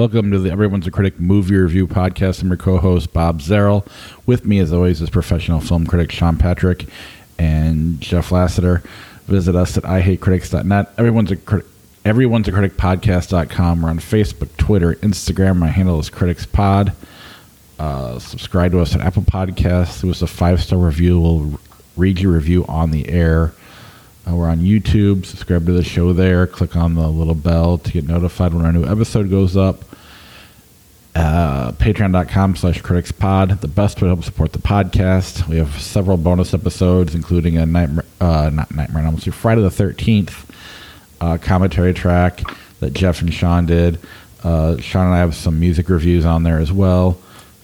Welcome to the Everyone's a Critic movie review podcast. I'm your co-host Bob Zarrell. With me, as always, is professional film critic Sean Patrick and Jeff Lassiter. Visit us at ihatecritics.net. Everyone's a critic. Everyone's a critic podcast.com. We're on Facebook, Twitter, Instagram. My handle is Critics Pod. Uh, subscribe to us on Apple Podcasts. Leave us a five star review. We'll read your review on the air. Uh, we're on YouTube. Subscribe to the show there. Click on the little bell to get notified when our new episode goes up. Uh, Patreon.com slash criticspod. The best way to help support the podcast. We have several bonus episodes, including a nightmare, uh, not Nightmare, almost Friday the 13th uh, commentary track that Jeff and Sean did. Uh, Sean and I have some music reviews on there as well,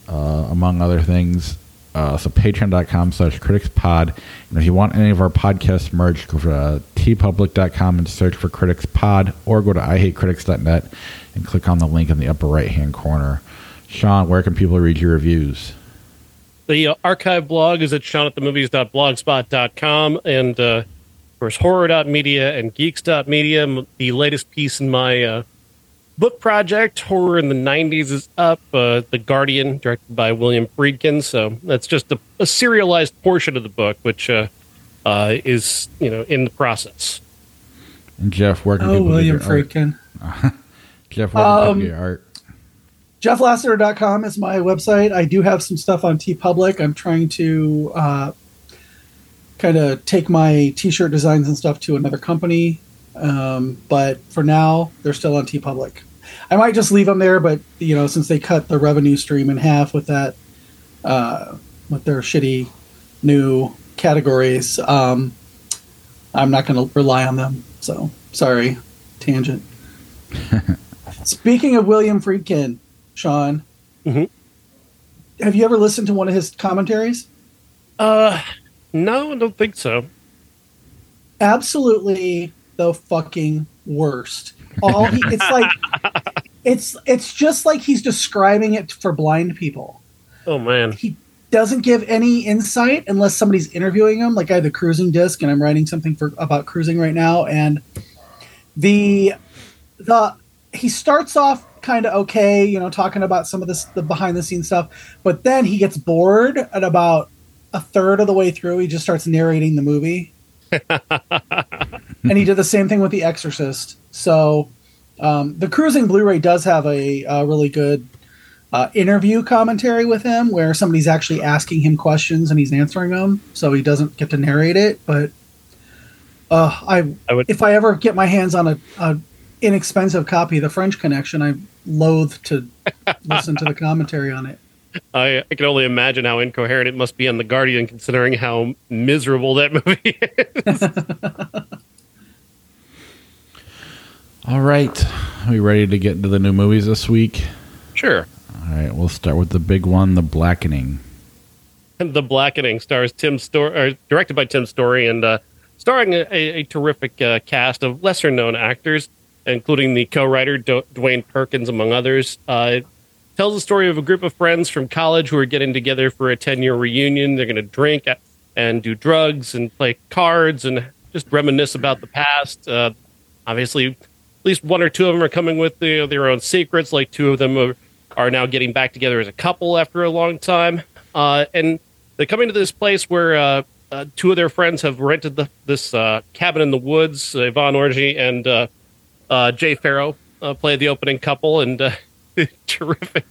uh, among other things. Uh, so patreon.com slash criticspod. And if you want any of our podcast merch, go to teepublic.com and search for criticspod or go to ihatecritics.net and click on the link in the upper right hand corner. Sean, where can people read your reviews? The uh, archive blog is at seanatthemovies.blogspot.com and uh, of course horror.media and geeks.media. The latest piece in my uh, book project, Horror in the 90s, is up. Uh, the Guardian, directed by William Friedkin. So that's just a, a serialized portion of the book, which uh, uh, is you know in the process. And Jeff, where can Oh, people William get your art? Friedkin. Jeff, where can people Um, your art? JeffLassiter.com is my website. I do have some stuff on TeePublic. I'm trying to uh, kind of take my t-shirt designs and stuff to another company. Um, but for now, they're still on TeePublic. I might just leave them there, but you know, since they cut the revenue stream in half with that, uh, with their shitty new categories, um, I'm not going to rely on them. So sorry, tangent. Speaking of William Friedkin, Sean, Mhm. have you ever listened to one of his commentaries? Uh, no, I don't think so. Absolutely the fucking worst. All he, it's like it's it's just like he's describing it for blind people. Oh man, He doesn't give any insight unless somebody's interviewing him. Like I have the cruising disc, and I'm writing something for about cruising right now, and the the he starts off kind of okay, you know, talking about some of this the behind the scenes stuff, but then he gets bored at about a third of the way through. He just starts narrating the movie, and he did the same thing with The Exorcist. So um, the cruising Blu-ray does have a, a really good uh, interview commentary with him where somebody's actually asking him questions and he's answering them, so he doesn't get to narrate it. But uh, I, I would- if I ever get my hands on a, a inexpensive copy of The French Connection, I loathe to listen to the commentary on it. I, I can only imagine how incoherent it must be on the Guardian, considering how miserable that movie is. All right. Are we ready to get into the new movies this week? sure. All right, we'll start with the big one, The Blackening. The Blackening stars Tim Story, directed by Tim Story, and uh, starring a, a, a terrific uh, cast of lesser known actors, including the co writer D- Dewayne Perkins, among others. Uh, tells the story of a group of friends from college who are getting together for a 10 year reunion. They're going to drink and do drugs and play cards and just reminisce about the past. Uh, obviously, at least one or two of them are coming with the, their own secrets. Like two of them are, are now getting back together as a couple after a long time. Uh, and they're coming to this place where uh, uh, two of their friends have rented the, this uh, cabin in the woods. Yvonne Orji and uh, Jay Pharoah uh, play the opening couple, and uh, terrific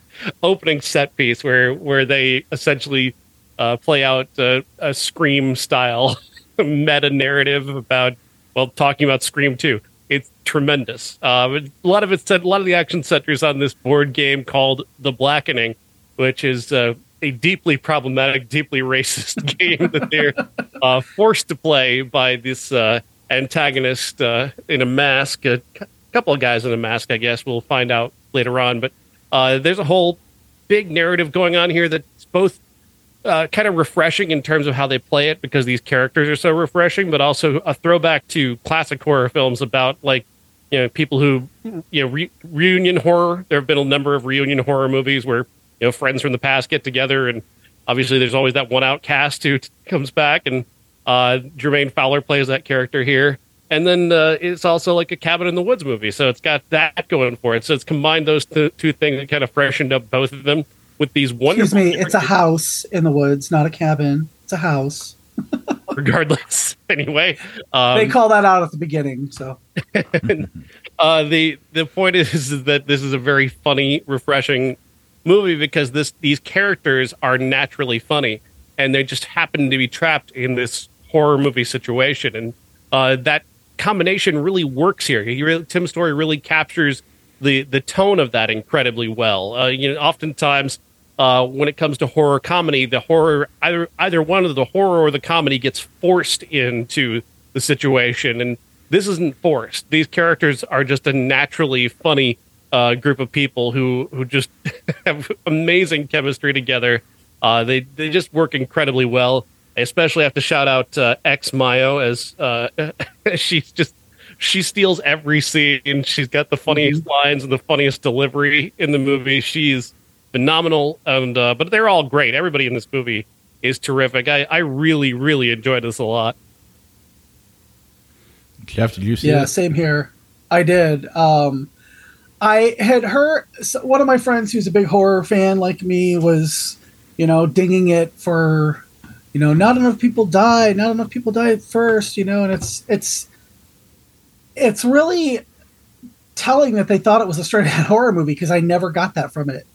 opening set piece where where they essentially uh, play out uh, a Scream style meta narrative about well talking about Scream two. It's tremendous. Uh, a lot of it's a lot of the action centers on this board game called The Blackening, which is a deeply problematic, deeply racist game that they're uh, forced to play by this uh, antagonist uh, in a mask. Couple of guys in a mask, I guess. We'll find out later on. But uh, there's a whole big narrative going on here that's both uh, kind of refreshing in terms of how they play it because these characters are so refreshing, but also a throwback to classic horror films about like you know people who you know re- reunion horror. There have been a number of reunion horror movies where you know friends from the past get together, and obviously there's always that one outcast who t- comes back, and uh, Jermaine Fowler plays that character here. And then uh, it's also like a cabin in the woods movie, so it's got that going for it. So it's combined those two, two things and kind of freshened up both of them with these wonderful. Excuse me, it's a house in the woods, not a cabin. It's a house. regardless. anyway, um, they call that out at the beginning. So uh, the the point is, is that this is a very funny, refreshing movie because this these characters are naturally funny, and they just happen to be trapped in this horror movie situation, and uh, that combination really works here. He really, Tim Story really captures the the tone of that incredibly well. Uh, you know, oftentimes uh, when it comes to horror comedy, the horror either either one of the horror or the comedy gets forced into the situation, and this isn't forced. These characters are just a naturally funny uh, group of people who who just have amazing chemistry together. Uh, they they just work incredibly well. I especially have to shout out uh, X Mayo as uh, she's just she steals every scene. She's got the funniest mm-hmm. lines and the funniest delivery in the movie. She's phenomenal, and uh, but they're all great. Everybody in this movie is terrific. I, I really really enjoyed this a lot. Jeff, did you see? Yeah, it? same here. I did. Um, I had heard one of my friends who's a big horror fan like me was, you know, dinging it for, you know, not enough people die not enough people died first, you know, and it's it's it's really telling that they thought it was a straight horror movie because I never got that from it.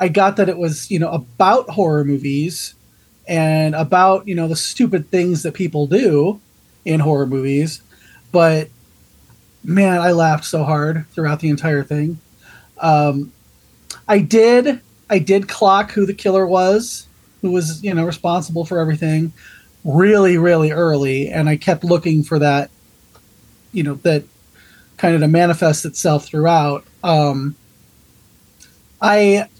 I got that it was, you know, about horror movies and about, you know, the stupid things that people do in horror movies. But man, I laughed so hard throughout the entire thing. Um, I did, I did clock who the killer was, who was, you know, responsible for everything really, really early. And I kept looking for that, you know, that kind of to manifest itself throughout. Um, I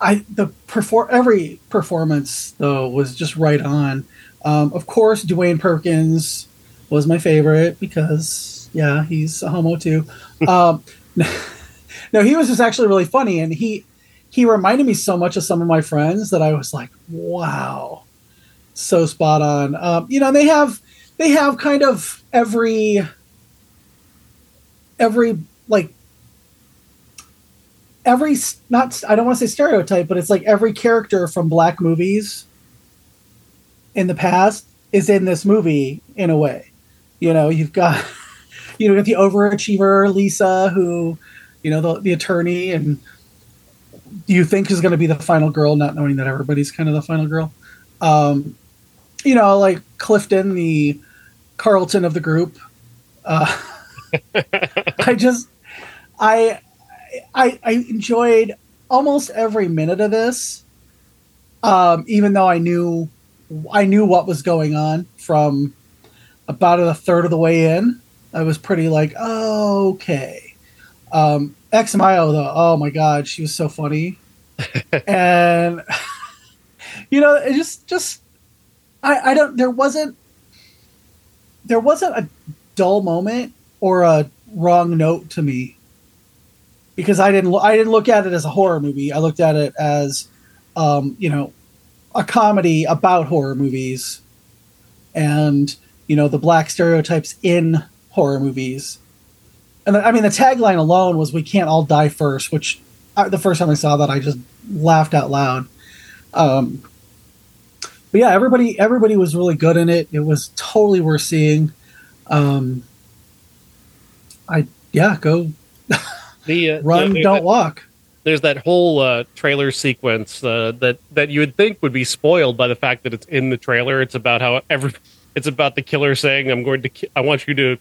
I the perform every performance though was just right on. Um, of course, Dewayne Perkins was my favorite because yeah, he's a homo too. um, no, he was just actually really funny, and he he reminded me so much of some of my friends that I was like, wow, so spot on. Um, you know, they have they have kind of every every like every not I don't want to say stereotype, but it's like every character from black movies in the past is in this movie in a way. You know, you've got you know, got the overachiever Lisa who, you know, the the attorney and you think is going to be the final girl, not knowing that everybody's kind of the final girl. Um, you know, like Clifton, the Carlton of the group. Uh, I just, I, I, I enjoyed almost every minute of this, um, even though I knew I knew what was going on from about a third of the way in. I was pretty like, oh, okay. Um, X Mayo though, oh my god, she was so funny, and you know, it just just I I don't there wasn't there wasn't a dull moment or a wrong note to me because I didn't I didn't look at it as a horror movie. I looked at it as um, you know a comedy about horror movies and you know the black stereotypes in horror movies. And the, I mean the tagline alone was "We can't all die first, which I, the first time I saw that I just laughed out loud. Um, but yeah, everybody everybody was really good in it. It was totally worth seeing. Um, I yeah, go The uh, run, yeah, don't that, walk. There's that whole uh, trailer sequence uh, that that you would think would be spoiled by the fact that it's in the trailer. It's about how every it's about the killer saying, "I'm going to ki- I want you to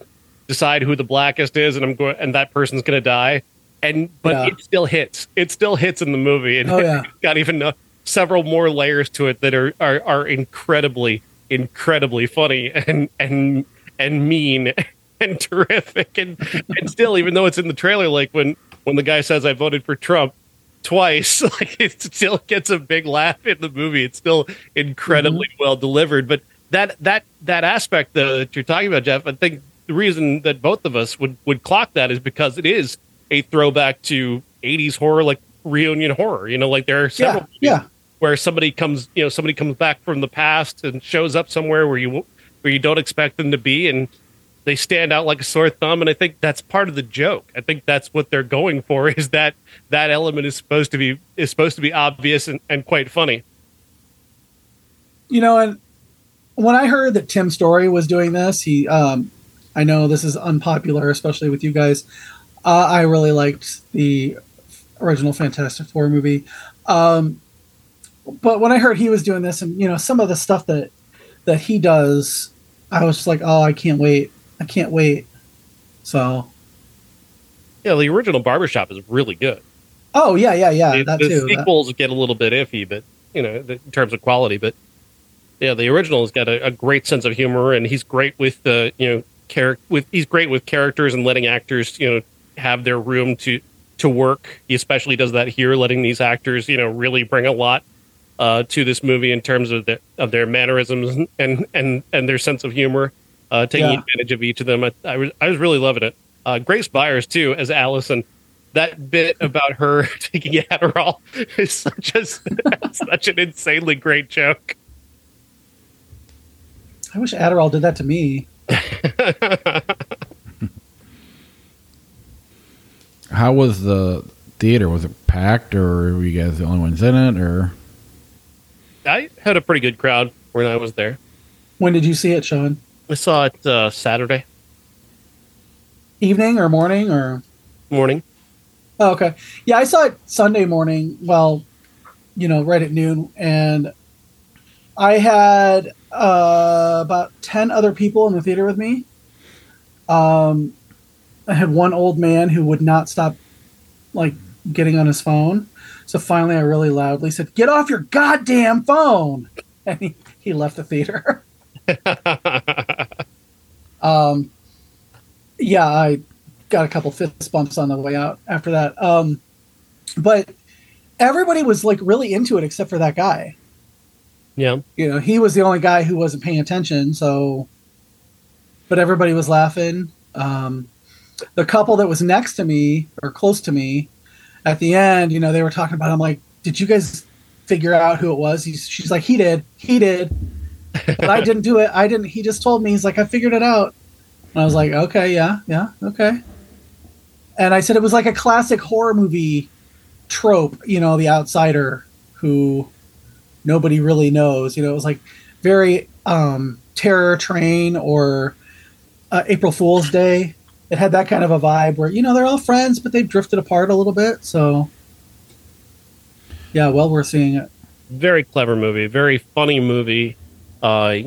decide who the blackest is, and I'm going and that person's going to die." And but Yeah. it still hits. It still hits in the movie, and Oh, yeah. it's got even uh, several more layers to it that are are, are incredibly incredibly funny and and and mean and terrific and and still even though it's in the trailer like when when the guy says i voted for trump twice like it still gets a big laugh in the movie it's still incredibly well delivered but that that that aspect that you're talking about jeff i think the reason that both of us would would clock that is because it is a throwback to 80s horror like reunion horror you know like there are several Yeah, yeah. where somebody comes, you know, somebody comes back from the past and shows up somewhere where you where you don't expect them to be, and they stand out like a sore thumb, and I think that's part of the joke. I think that's what they're going for is that that element is supposed to be is supposed to be obvious and, and quite funny. You know, and when I heard that Tim Story was doing this, he, um, I know this is unpopular, especially with you guys. Uh, I really liked the original Fantastic Four movie. Um, but when I heard he was doing this, and you know, some of the stuff that that he does, I was just like, oh, I can't wait. I can't wait. So, yeah, the original Barbershop is really good. Oh yeah, yeah, yeah. The, that the too. sequels that. get a little bit iffy, but you know, the, in terms of quality, but yeah, the original has got a, a great sense of humor, and he's great with the you know character with he's great with characters and letting actors you know have their room to to work. He especially does that here, letting these actors you know really bring a lot uh, to this movie in terms of their of their mannerisms and and and their sense of humor, uh, taking Yeah. advantage of each of them. I, I was I was really loving it. Uh, Grace Byers too as Allison. That bit about her taking Adderall is such a such an insanely great joke. I wish Adderall did that to me. How was the theater? Was it packed, or were you guys the only ones in it? Or I had a pretty good crowd when I was there. When did you see it, Sean? I saw it uh, Saturday Evening or morning or? morning. Oh, okay. Yeah, I saw it Sunday morning. Well, you know, right at noon, and I had uh, about ten other people in the theater with me. Um, I had one old man who would not stop, like, getting on his phone. So finally, I really loudly said, "Get off your goddamn phone!" And he, he left the theater. um, yeah, I got a couple fist bumps on the way out after that. Um, but everybody was like really into it except for that guy. yeah, You know, he was the only guy who wasn't paying attention. So, but everybody was laughing. Um, the couple that was next to me or close to me at the end, you know, they were talking about. I'm like, did you guys figure out who it was? He's, she's like, he did, he did, but I didn't do it. I didn't. He just told me. He's like, I figured it out. And I was like, okay, yeah, yeah, okay. And I said it was like a classic horror movie trope, you know, the outsider who nobody really knows. You know, it was like very um, Terror Train or uh, April Fool's Day. It had that kind of a vibe where you know they're all friends, but they've drifted apart a little bit. So, yeah, well worth seeing it. very clever movie, very funny movie. Uh,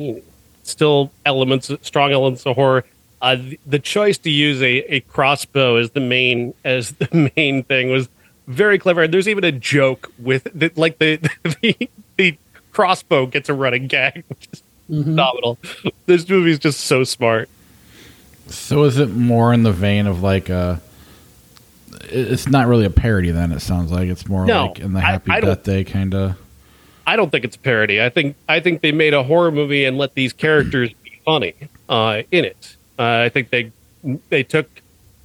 still elements, strong elements of horror. Uh, the, the choice to use a, a crossbow as the main as the main thing was very clever. And there's even a joke with the, like the, the the crossbow gets a running gag, which is Mhm. phenomenal. This movie is just so smart. So is it more in the vein of like a? It's not really a parody. Then it sounds like it's more No, like in the Happy I don't- Death Day kind of. I don't think it's a parody. I think I think they made a horror movie and let these characters be funny uh, in it. Uh, I think they they took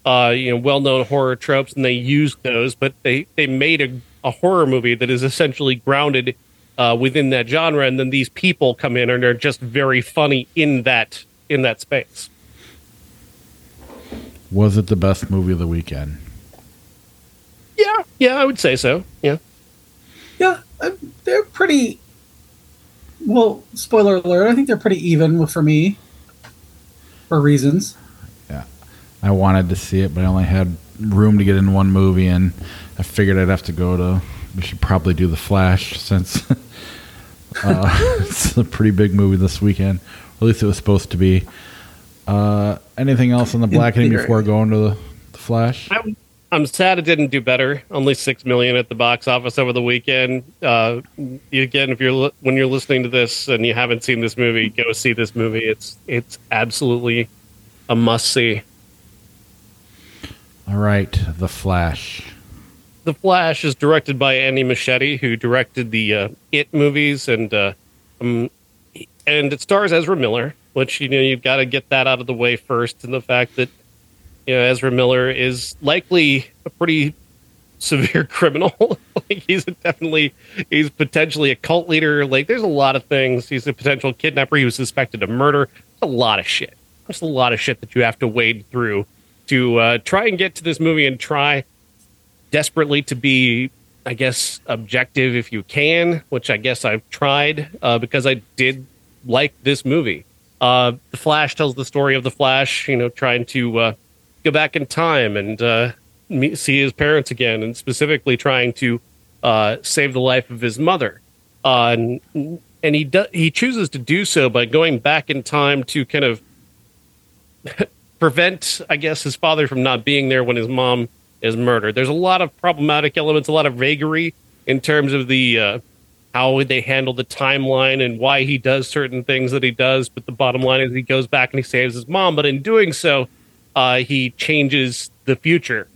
uh, you know well known horror tropes and they used those, but they they made a, a horror movie that is essentially grounded uh, within that genre, and then these people come in and they're just very funny in that in that space. Was it the best movie of the weekend? Yeah, yeah, I would say so. Yeah, Yeah, uh, they're pretty. Well, spoiler alert. I think they're pretty even for me, for reasons. Yeah, I wanted to see it, but I only had room to get in one movie, and I figured I'd have to go to. We should probably do the Flash since uh, it's a pretty big movie this weekend. Or at least it was supposed to be. Uh, anything else on the blackening before going to the, the Flash? I'm, I'm sad it didn't do better. Only six million at the box office over the weekend. Uh, again, if you're when you're listening to this and you haven't seen this movie, go see this movie. It's it's absolutely a must see. All right, the Flash. The Flash is directed by Andy Muschietti, who directed the uh, It movies, and uh, um, and it stars Ezra Miller, which you know you've got to get that out of the way first, and the fact that you know Ezra Miller is likely a pretty severe criminal. like he's definitely he's potentially a cult leader. Like there's a lot of things. He's a potential kidnapper. He was suspected of murder. A lot of shit. There's a lot of shit that you have to wade through to uh, try and get to this movie and try desperately to be, I guess, objective if you can, which I guess I've tried uh, because I did like this movie. Uh, the Flash tells the story of the Flash, you know, trying to uh, go back in time and uh, meet, see his parents again, and specifically trying to uh, save the life of his mother. Uh, and and he do, he chooses to do so by going back in time to kind of prevent, I guess, his father from not being there when his mom is murdered. There's a lot of problematic elements, a lot of vagary in terms of the uh, how they handle the timeline and why he does certain things that he does. But the bottom line is he goes back and he saves his mom. But in doing so, uh, he changes the future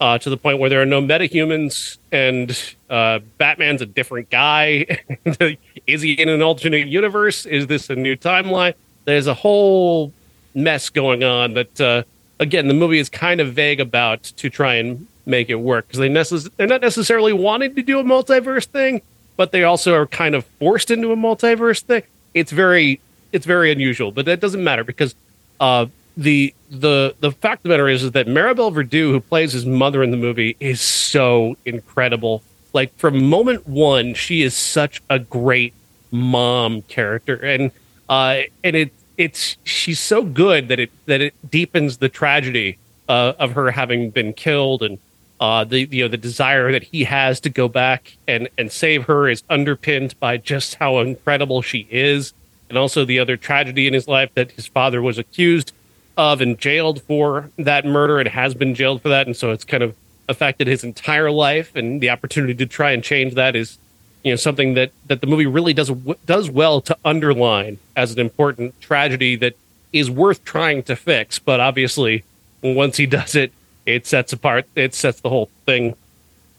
uh, to the point where there are no metahumans and uh, Batman's a different guy. is he in an alternate universe? Is this a new timeline? There's a whole mess going on that, uh, again, the movie is kind of vague about to try and make it work because they necess- they're not necessarily wanting to do a multiverse thing, but they also are kind of forced into a multiverse thing. It's very it's very unusual, but that doesn't matter because uh, the the the fact of the matter is, is that Maribel Verdú, who plays his mother in the movie, is so incredible. Like from moment one, she is such a great mom character, and uh, and it it's she's so good that it that it deepens the tragedy uh, of her having been killed and uh, the you know the desire that he has to go back and and save her is underpinned by just how incredible she is, and also the other tragedy in his life that his father was accused of and jailed for that murder and has been jailed for that, and so it's kind of affected his entire life, and the opportunity to try and change that is you know something that that the movie really does does well to underline as an important tragedy that is worth trying to fix, but obviously once he does it it sets apart it sets the whole thing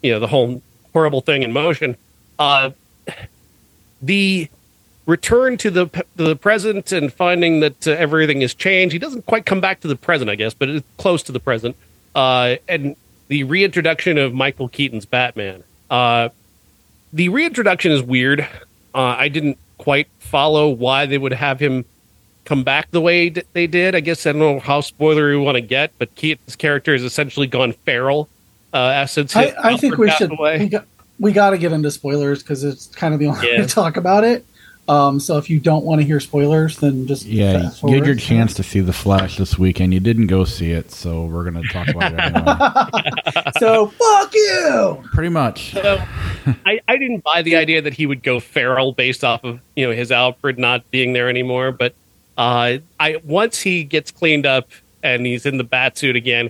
you know the whole horrible thing in motion. Uh the return to the the present and finding that uh, everything has changed he doesn't quite come back to the present i guess but it's close to the present. Uh and the reintroduction of michael keaton's batman. Uh the reintroduction is weird. Uh i didn't quite follow why they would have him come back the way they did. I guess I don't know how spoilery we want to get, but Keaton's character has essentially gone feral uh, since I, I think we should. Away. We got, we got to get into spoilers because it's kind of the only yeah. way to talk about it. Um, so if you don't want to hear spoilers, then just yeah, you had your chance to see the Flash this weekend. You didn't go see it, so we're going to talk about it anyway. so fuck you. Pretty much. So, I, I didn't buy the idea that he would go feral based off of you know his Alfred not being there anymore, but uh, I once he gets cleaned up and he's in the bat suit again,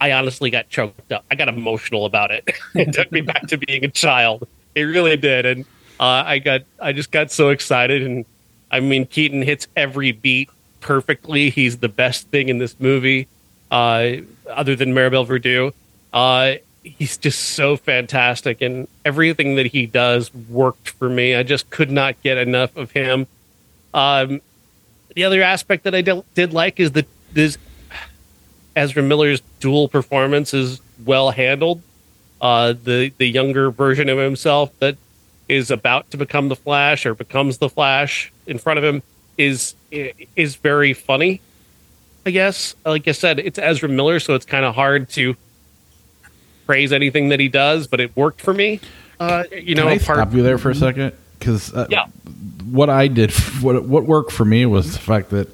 I honestly got choked up. I got emotional about it. it took me back to being a child. It really did, and uh, I got I just got so excited. And I mean, Keaton hits every beat perfectly. He's the best thing in this movie, uh, other than Maribel Verdú. Uh, he's just so fantastic, and everything that he does worked for me. I just could not get enough of him. Um, the other aspect that I did like is that this Ezra Miller's dual performance is well handled. Uh, the the younger version of himself that is about to become the Flash or becomes the Flash in front of him is is very funny. I guess, like I said, it's Ezra Miller, so it's kind of hard to praise anything that he does, but it worked for me. Uh, you know, Can I stop you there for a second because uh, yeah what I did, what what worked for me was the fact that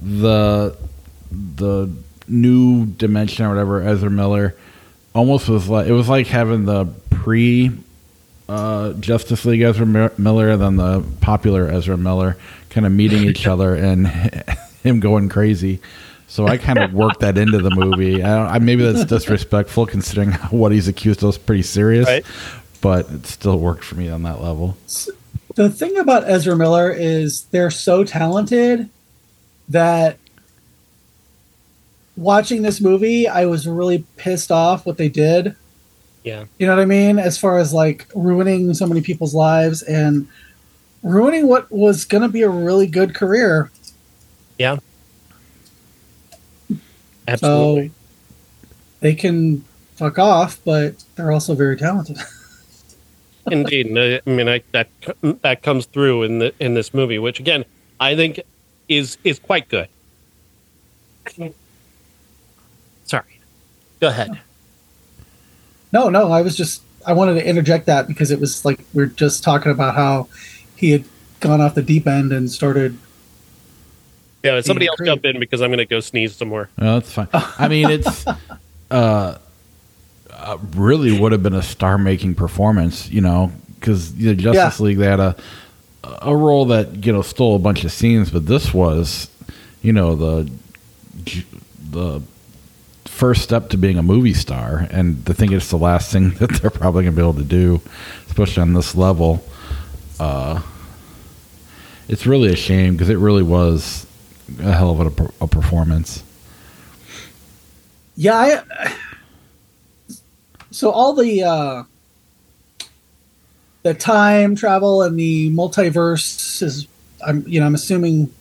the the new dimension or whatever Ezra Miller almost was like it was like having the pre uh, Justice League Ezra Miller and then the popular Ezra Miller kind of meeting each other and him going crazy. So I kind of worked that into the movie. I, I, maybe that's disrespectful considering what he's accused of is pretty serious, right. But it still worked for me on that level the thing about Ezra Miller is they're so talented that watching this movie, I was really pissed off what they did. Yeah. You know what I mean? As far as like ruining so many people's lives and ruining what was going to be a really good career. Yeah. Absolutely. So they can fuck off, but they're also very talented. Indeed, I mean I, that that comes through in the in this movie, which again I think is is quite good. Sorry. Go ahead. No, no, I was just I wanted to interject that because it was like we are just talking about how he had gone off the deep end and started. Yeah, somebody else creative. jump in because I'm going to go sneeze some more. No, that's fine. I mean, it's uh, uh, really would have been a star-making performance, you know, because the Justice Yeah. League they had a a role that you know stole a bunch of scenes, but this was, you know, the the first step to being a movie star, and I think it's the last thing that they're probably going to be able to do, especially on this level. Uh, it's really a shame because it really was a hell of a, a performance. Yeah, I, so all the uh, the time travel and the multiverse is, I'm you know I'm assuming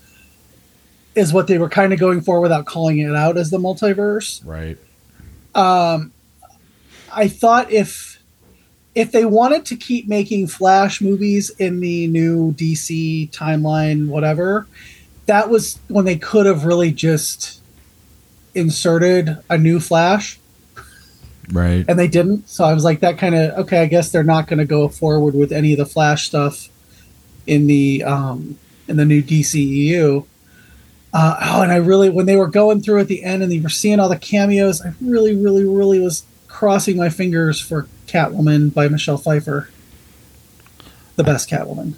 is what they were kind of going for without calling it out as the multiverse. Right. um, I thought if if they wanted to keep making Flash movies in the new DC timeline, whatever, that was when they could have really just inserted a new Flash, Right. and they didn't. So I was like, that kind of okay. I guess they're not going to go forward with any of the Flash stuff in the um, in the new DCEU. Uh, oh, and I really, when they were going through at the end and they were seeing all the cameos, I really, really, really was crossing my fingers for Catwoman by Michelle Pfeiffer. The best Catwoman.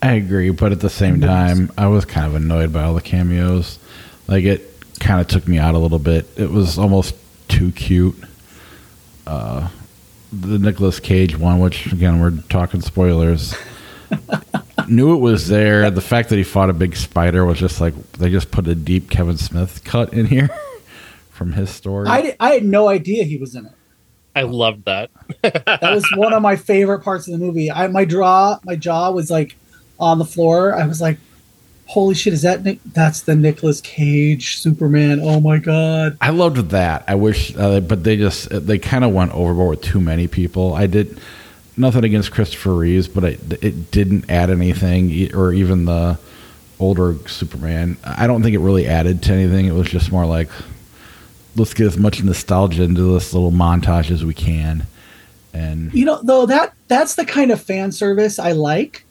I agree, but at the same time, I was kind of annoyed by all the cameos. Like it kind of took me out a little bit. It was almost too cute. Uh, the Nicolas Cage one, which again we're talking spoilers. Knew it was there. The fact that he fought a big spider was just like they just put a deep Kevin Smith cut in here from his story. I, I had no idea he was in it. I loved that. That was one of my favorite parts of the movie. I my draw my jaw was like on the floor. I was like, "Holy shit! Is that Nick? That's the Nicolas Cage Superman? Oh my god!" I loved that. I wish, uh, but they just they kind of went overboard with too many people. I did nothing against Christopher Reeves, but it, it didn't add anything, or even the older Superman. I don't think it really added to anything. It was just more like let's get as much nostalgia into this little montage as we can. And You know, though that that's the kind of fan service I like.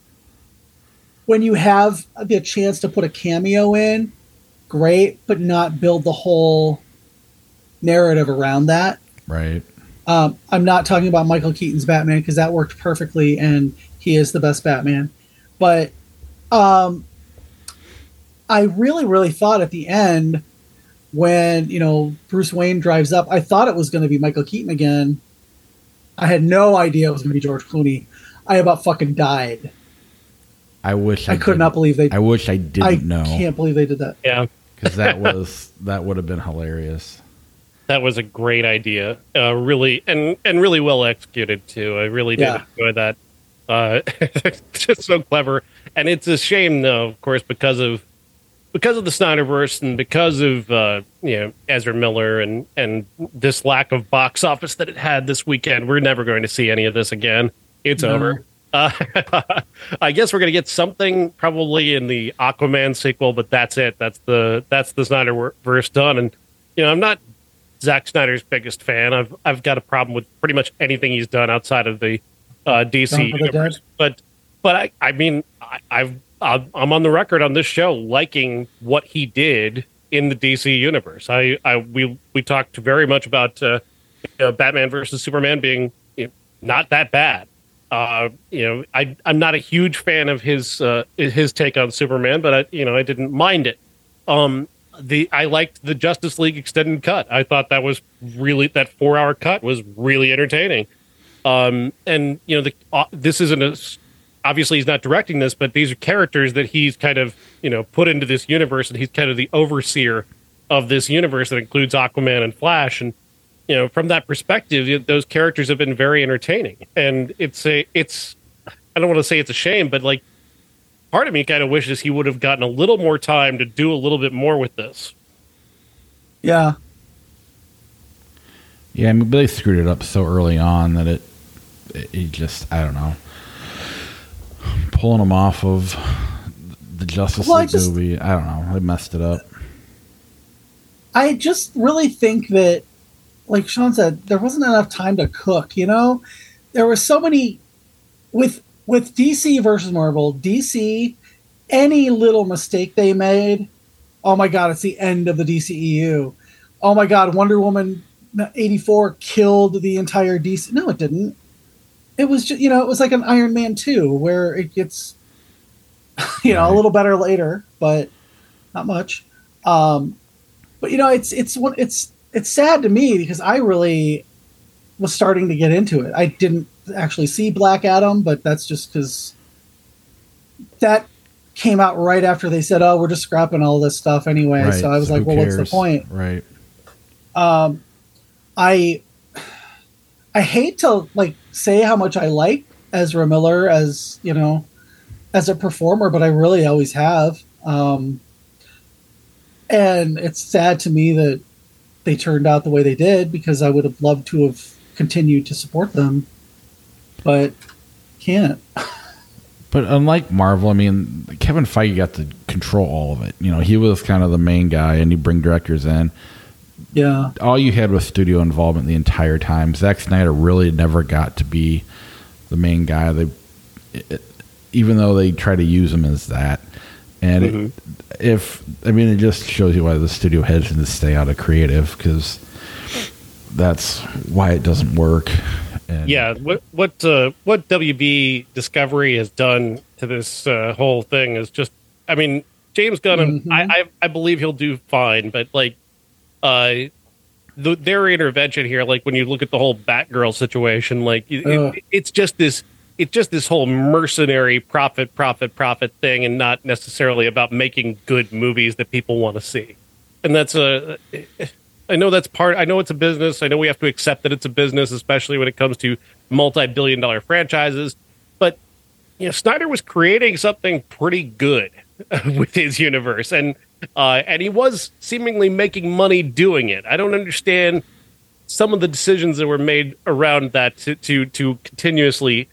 When you have the chance to put a cameo in, great, but not build the whole narrative around that. right, Um, I'm not talking about Michael Keaton's Batman because that worked perfectly and he is the best Batman. But um, I really, really thought at the end when, you know, Bruce Wayne drives up, I thought it was going to be Michael Keaton again. I had no idea it was going to be George Clooney. I about fucking died. I wish I, I, could didn't- not believe they. I wish I didn't I know can't believe they did that. Yeah, because that was that would have been hilarious. that was a great idea. Uh, really, and and really well executed too. I really did Yeah. enjoy that. Uh, just so clever, and it's a shame though, of course, because of because of the Snyderverse and because of uh, you know Ezra Miller and and this lack of box office that it had this weekend. We're never going to see any of this again. It's No. over. Uh, I guess we're going to get something probably in the Aquaman sequel, but that's it. That's the that's the Snyderverse done. And you know, I'm not Zack Snyder's biggest fan. I've I've got a problem with pretty much anything he's done outside of the uh, DC universe. But but I I mean I, I've I'm I'm on the record on this show liking what he did in the DC universe. I I we we talked very much about uh, you know, Batman versus Superman being you know, not that bad. Uh, you know, I I'm not a huge fan of his uh, his take on Superman, but I you know I didn't mind it. Um, the I liked the Justice League extended cut. I thought that was really that four hour cut was really entertaining. Um, and you know the uh, this isn't a obviously he's not directing this, but these are characters that he's kind of you know put into this universe, and he's kind of the overseer of this universe that includes Aquaman and Flash, and you know from that perspective, those characters have been very entertaining, and it's a it's I don't want to say it's a shame, but like part of me kind of wishes he would have gotten a little more time to do a little bit more with this. Yeah. Yeah, I mean, but they screwed it up so early on that it, it, it just, I don't know, pulling him off of the Justice Well, I League just- movie. I don't know, they messed it up. I just really think that, like Sean said, there wasn't enough time to cook. You know, there were so many with with DC versus Marvel. DC, any little mistake they made, oh my god, it's the end of the DCEU. Oh my god, Wonder Woman eighty four killed the entire DC. No, it didn't. It was just you know it was like an Iron Man two where it gets you know a little better later, but not much. Um, but you know, it's it's one it's it's sad to me because I really was starting to get into it. I didn't actually see Black Adam, but that's just because that came out right after they said, "Oh, we're just scrapping all this stuff anyway." Right. So I was So like, "Well, what's the point?" Right. Um, I I hate to like say how much I like Ezra Miller as you know as a performer, but I really always have. Um, and it's sad to me that they turned out the way they did because I would have loved to have continued to support them, but can't. But unlike Marvel, I mean, Kevin Feige got to control all of it. You know, he was kind of the main guy, and you bring directors in. Yeah, All you had was studio involvement the entire time. Zack Snyder really never got to be the main guy. They, it, even though they try to use him as that, and it, if I mean, it just shows you why the studio heads to stay out of creative because that's why it doesn't work. And Yeah, what what uh, what WB Discovery has done to this uh, whole thing is just. I mean, James Gunn, Mhm. I, I I believe he'll do fine, but like, uh, the, their intervention here, like when you look at the whole Batgirl situation, like it, it, it's just this. It's just this whole mercenary profit, profit, profit thing, and not necessarily about making good movies that people want to see. And that's a. I know that's part. I know it's a business. I know we have to accept that it's a business, especially when it comes to multi-billion-dollar franchises. But you know, Snyder was creating something pretty good with his universe, and uh, and he was seemingly making money doing it. I don't understand some of the decisions that were made around that to to, to continuously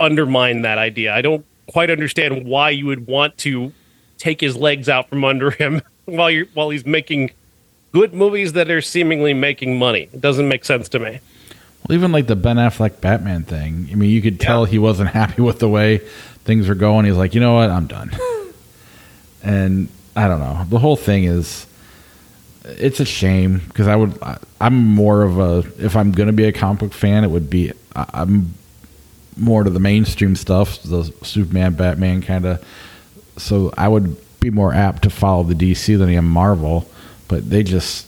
undermine that idea. I don't quite understand why you would want to take his legs out from under him while you're while he's making good movies that are seemingly making money. It doesn't make sense to me. Well, even like the Ben Affleck Batman thing. I mean, you could tell he wasn't happy with the way things were going. He's like, you know what, I'm done. and I don't know. The whole thing is, it's a shame because I would. I, I'm more of a. If I'm going to be a comic book fan, it would be. I, I'm more to the mainstream stuff, the Superman, Batman kind of. So I would be more apt to follow the DC than I am Marvel. But they just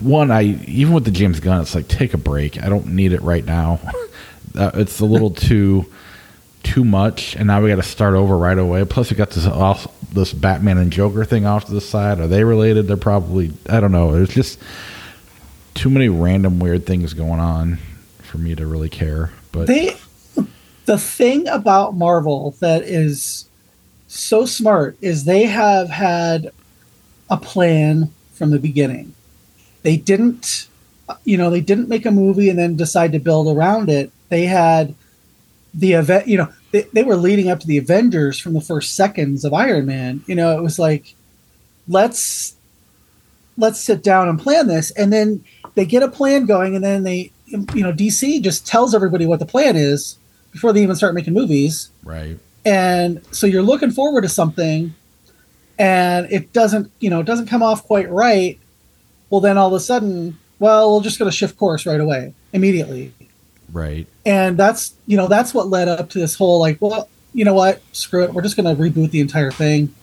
one i even with the james gunn it's like take a break. I don't need it right now. Uh, it's a little too too much and now we got to start over right away. Plus we got this off, this batman and joker thing off to the side. Are they related? They're probably i don't know. There's just too many random weird things going on for me to really care but they the thing about marvel that is so smart is they have had a plan from the beginning. They didn't you know they didn't make a movie and then decide to build around it. They had the event you know they, they were leading up to the avengers from the first seconds of iron man. You know it was like let's let's sit down and plan this. And then they get a plan going and then they you know dc just tells everybody what the plan is before they even start making movies. Right. And so you're looking forward to something and it doesn't you know it doesn't come off quite right. Well then all of a sudden well we're just going to shift course right away immediately. Right. And that's you know that's what led up to this whole like well you know what? Screw it. We're just going to reboot the entire thing.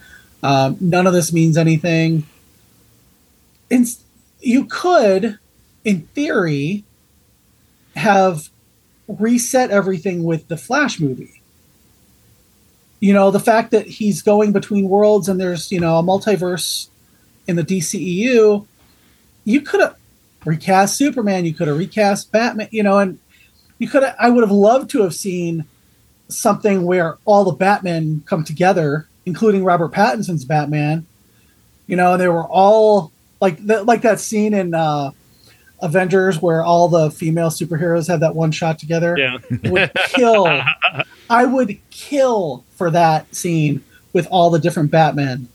Um, none of this means anything. And you could in theory have reset everything with the flash movie. You know the fact that he's going between worlds and there's you know a multiverse in the DCEU you could have recast Superman you could have recast Batman you know and you could have, I would have loved to have seen something where all the Batmen come together including Robert Pattinson's Batman you know they were all like like that scene in uh Avengers where all the female superheroes have that one shot together Yeah. would kill. I would kill for that scene with all the different Batmen.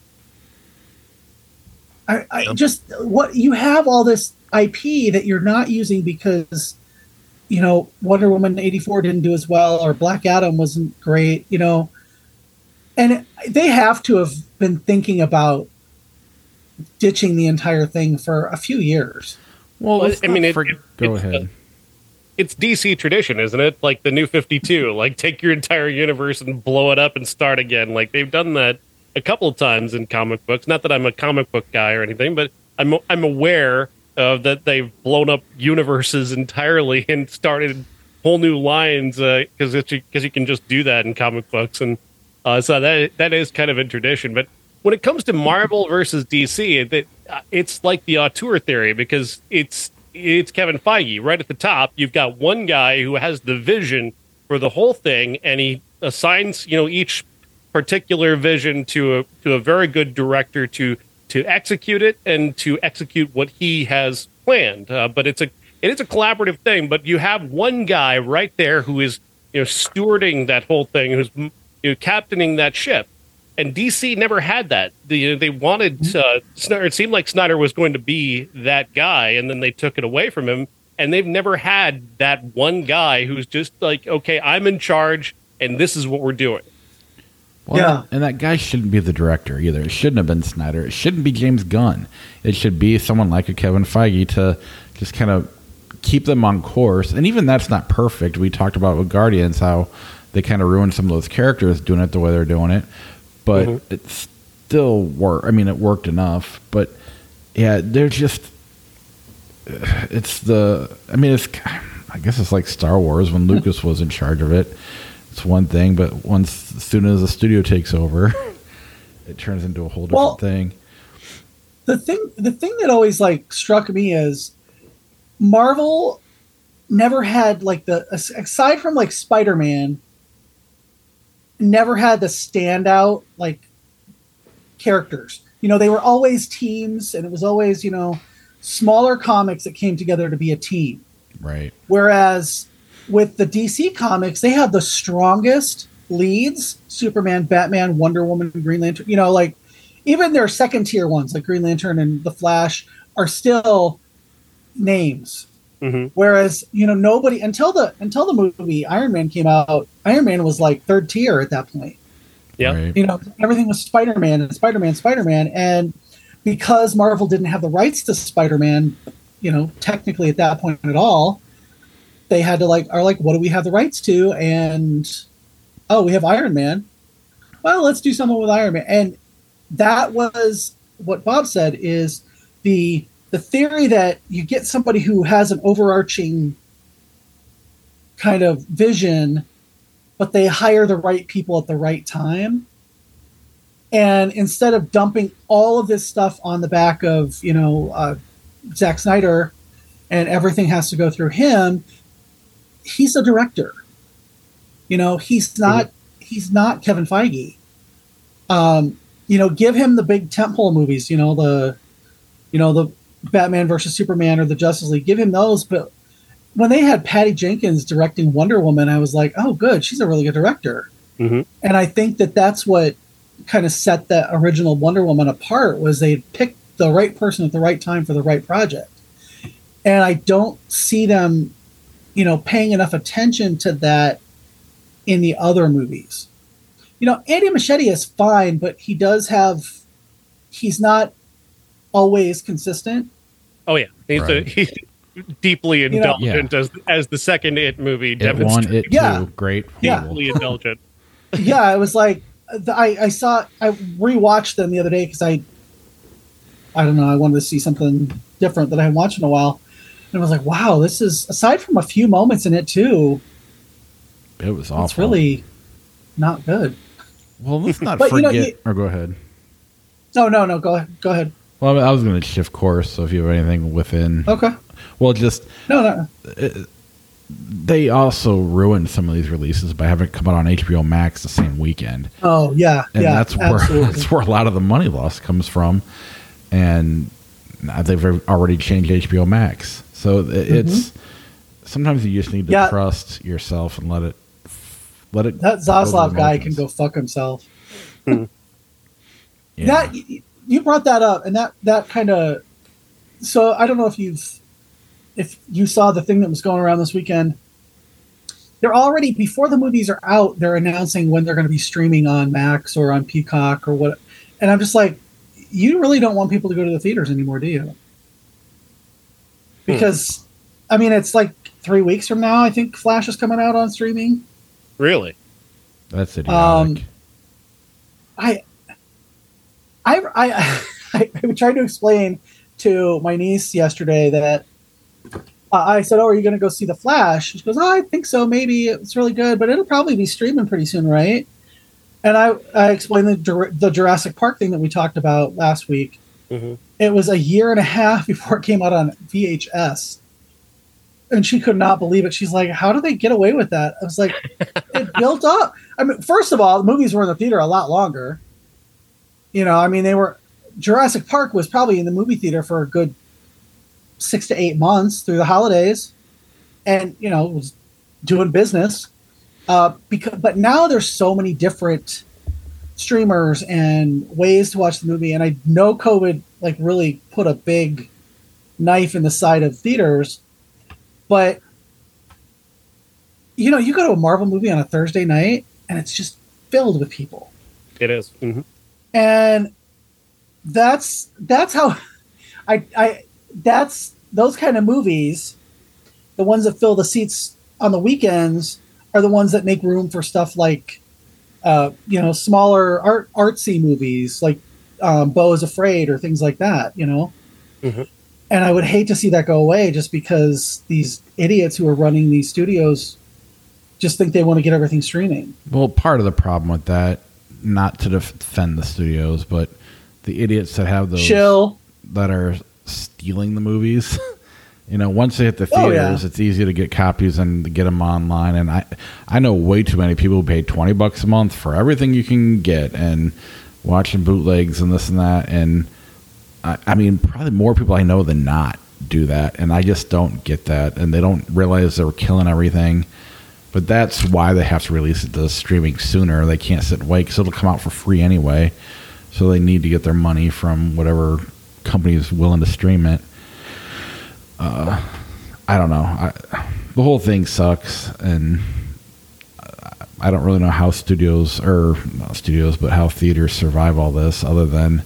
I, I Yep. just what you have all this IP that you're not using because you know Wonder Woman eighty four didn't do as well or Black Adam wasn't great, you know, and they have to have been thinking about ditching the entire thing for a few years. Well, Well, I mean, it- for- it- go it's, uh, ahead. It's DC tradition, isn't it? Like the new 52, like take your entire universe and blow it up and start again. Like they've done that a couple of times in comic books. Not that I'm a comic book guy or anything, but I'm I'm aware of that they've blown up universes entirely and started whole new lines because because you can just do that in comic books and uh, so that that is kind of a tradition. But when it comes to Marvel versus DC, it, uh, it's like the auteur theory because it's it's Kevin Feige right at the top. You've got one guy who has the vision for the whole thing, and he assigns you know each particular vision to a to a very good director to to execute it and to execute what he has planned. Uh, but it's a it is a collaborative thing. But you have one guy right there who is you know stewarding that whole thing, who's you know, captaining that ship. And DC never had that. The, they wanted uh, Snyder. It seemed like Snyder was going to be that guy, and then they took it away from him. And they've never had that one guy who's just like, okay, I'm in charge, and this is what we're doing. Well, Yeah. and that guy shouldn't be the director either. It shouldn't have been Snyder. It shouldn't be James Gunn. It should be someone like a Kevin Feige to just kind of keep them on course. And even that's not perfect. We talked about with Guardians how they kind of ruined some of those characters doing it the way they're doing it, but Mhm. it still worked. I mean, it worked enough. But yeah, they're just. It's the. I mean, it's. I guess it's like Star Wars when Lucas was in charge of it. It's one thing, but once as soon as the studio takes over, it turns into a whole different Well- thing. the thing the thing that always like struck me is Marvel never had like the aside from like Spider-Man never had the standout like characters. You know, they were always teams and it was always, you know, smaller comics that came together to be a team. Right. Whereas with the DC comics, they have the strongest leads Superman, Batman, Wonder Woman, Green Lantern. You know, like even their second tier ones, like Green Lantern and The Flash, are still names. Hmm Whereas, you know, nobody until the until the movie Iron Man came out, Iron Man was like third tier at that point. Yeah. Right. you know everything was spider-man and spider-man spider-man and because marvel didn't have the rights to spider-man you know technically at that point at all they had to like are like what do we have the rights to? And oh we have iron man. Well let's do something with iron man. And that was what bob said is the the theory that you get somebody who has an overarching kind of vision but they hire the right people at the right time. And instead of dumping all of this stuff on the back of, you know, uh, Zack Snyder and everything has to go through him, he's a director. You know, he's not he's not Kevin Feige. Um, you know, give him the big tentpole movies, you know, the you know, the Batman versus Superman or the Justice League, give him those, but when they had Patty Jenkins directing Wonder Woman, I was like, oh, good, she's a really good director. Mhm. And I think that that's what kind of set the original Wonder Woman apart was they picked the right person at the right time for the right project. And I don't see them, you know, paying enough attention to that in the other movies. You know, Andy Muschietti is fine, but he does have, he's not always consistent. Oh yeah, he's Right. a, he's deeply You know- indulgent as as the second It movie It won. demonstrates. It Yeah. too. Great. Yeah. Cool. Deeply indulgent. yeah, it was like the- I, I saw I rewatched them the other day because I I don't know I wanted to see something different that I hadn't watched in a while, and I was like, wow, this is aside from a few moments in it too, It was awful. it's really not good. well. Let's not But, you know, forget. you- or go ahead. No, no, no, go ahead, go ahead. Well, I was going to shift course. So if you have anything within, Okay, well, just no, no, they also ruined some of these releases by having it come out on HBO Max the same weekend. oh yeah, and yeah, that's where absolutely. that's where a lot of the money loss comes from. And they've already changed HBO Max, so it- it's sometimes you just need to Mm-hmm. Yeah. trust yourself and let it let it. that go Zaslav guy can go fuck himself. Yeah. That you brought that up, and that that kind of. So I don't know if you've, if you saw the thing that was going around this weekend. They're already before the movies are out. They're announcing when they're going to be streaming on Max or on Peacock or what. And I'm just like, you really don't want people to go to the theaters anymore, do you? Because, I mean, it's like three weeks from now. I think Flash is coming out on streaming. Really? That's idiotic. Um, I, I, I, I tried to explain to my niece yesterday that uh, I said, "Oh, are you going to go see the Flash?" She goes, "Oh, I think so. Maybe it's really good, but it'll probably be streaming pretty soon, right?" And I, I explained the the Jurassic Park thing that we talked about last week. hmm It was a year and a half before it came out on VHS. And she could not believe it. She's like, How do they get away with that? I was like, It built up. I mean, first of all, the movies were in the theater a lot longer. You know, I mean, they were, Jurassic Park was probably in the movie theater for a good six to eight months through the holidays and, you know, was doing business. Uh, because, but now there's so many different streamers and ways to watch the movie. And I know COVID like really put a big knife in the side of theaters, but you know, you go to a Marvel movie on a Thursday night and it's just filled with people. It is. Mhm. And that's that's how I I that's those kind of movies, the ones that fill the seats on the weekends are the ones that make room for stuff like uh, you know, smaller art artsy movies like um, Beau is Afraid or things like that, you know. Mhm. And I would hate to see that go away just because these idiots who are running these studios just think they want to get everything streaming. Well, part of the problem with that, not to defend the studios, but the idiots that have those Chill. that are stealing the movies. you know, once they hit the Oh, yeah. theaters, it's easy to get copies and get them online. And I, I know way too many people who pay twenty bucks a month for everything you can get and watching bootlegs and this and that. And I, I mean, probably more people I know than not do that, and I just don't get that. And they don't realize they're killing everything. But that's why they have to release it to streaming sooner. They can't sit and wait because it'll come out for free anyway. So they need to get their money from whatever company is willing to stream it. Uh, I don't know. I, the whole thing sucks, and I- don't really know how studios or not studios, but how theaters survive all this, other than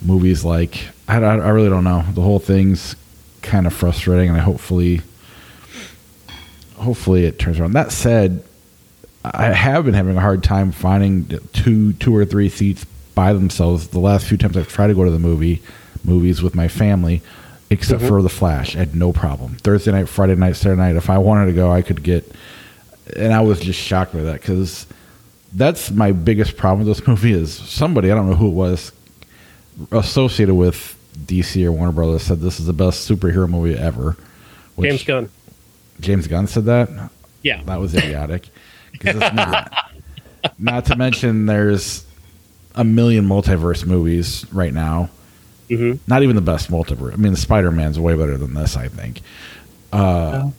movies like I, I really don't know. The whole thing's kind of frustrating, and I hopefully, hopefully it turns around. That said, I have been having a hard time finding two, two or three seats by themselves. The last few times I've tried to go to the movie, movies with my family, except mm-hmm. for The Flash, I had no problem. Thursday night, Friday night, Saturday night, if I wanted to go, I could get. And I was just shocked by that because that's my biggest problem with this movie is somebody I don't know who it was associated with DC or Warner Brothers said this is the best superhero movie ever. which- James Gunn. James Gunn said that. Yeah. That was idiotic. Not. not to mention, there's a million multiverse movies right now. Mhm. Not even the best multiverse. I mean, the Spider Man's way better than this, I think. Uh,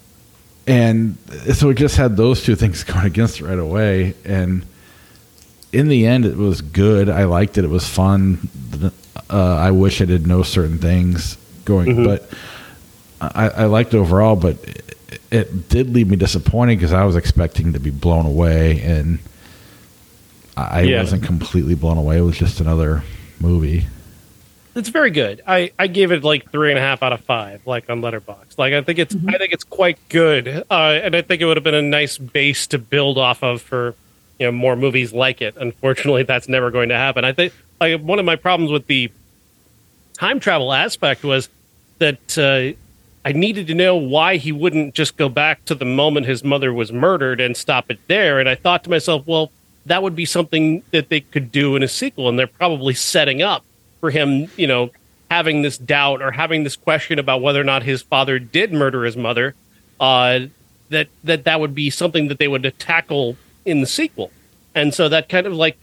And so it just had those two things going against it right away. And in the end, it was good. I liked it. It was fun. Uh, I wish I did know certain things going, but I, I liked it overall. But it, it did leave me disappointed because I was expecting to be blown away, and I Yeah. wasn't completely blown away. It was just another movie. It's very good. I, I gave it like three and a half out of five, like on Letterboxd. Like I think it's I think it's quite good, uh, and I think it would have been a nice base to build off of for you know more movies like it. Unfortunately, that's never going to happen. I think like one of my problems with the time travel aspect was that uh, I needed to know why he wouldn't just go back to the moment his mother was murdered and stop it there. And I thought to myself, well, that would be something that they could do in a sequel, and they're probably setting up for him, you know, having this doubt or having this question about whether or not his father did murder his mother. Uh, that that that would be something that they would tackle in the sequel, and so that kind of like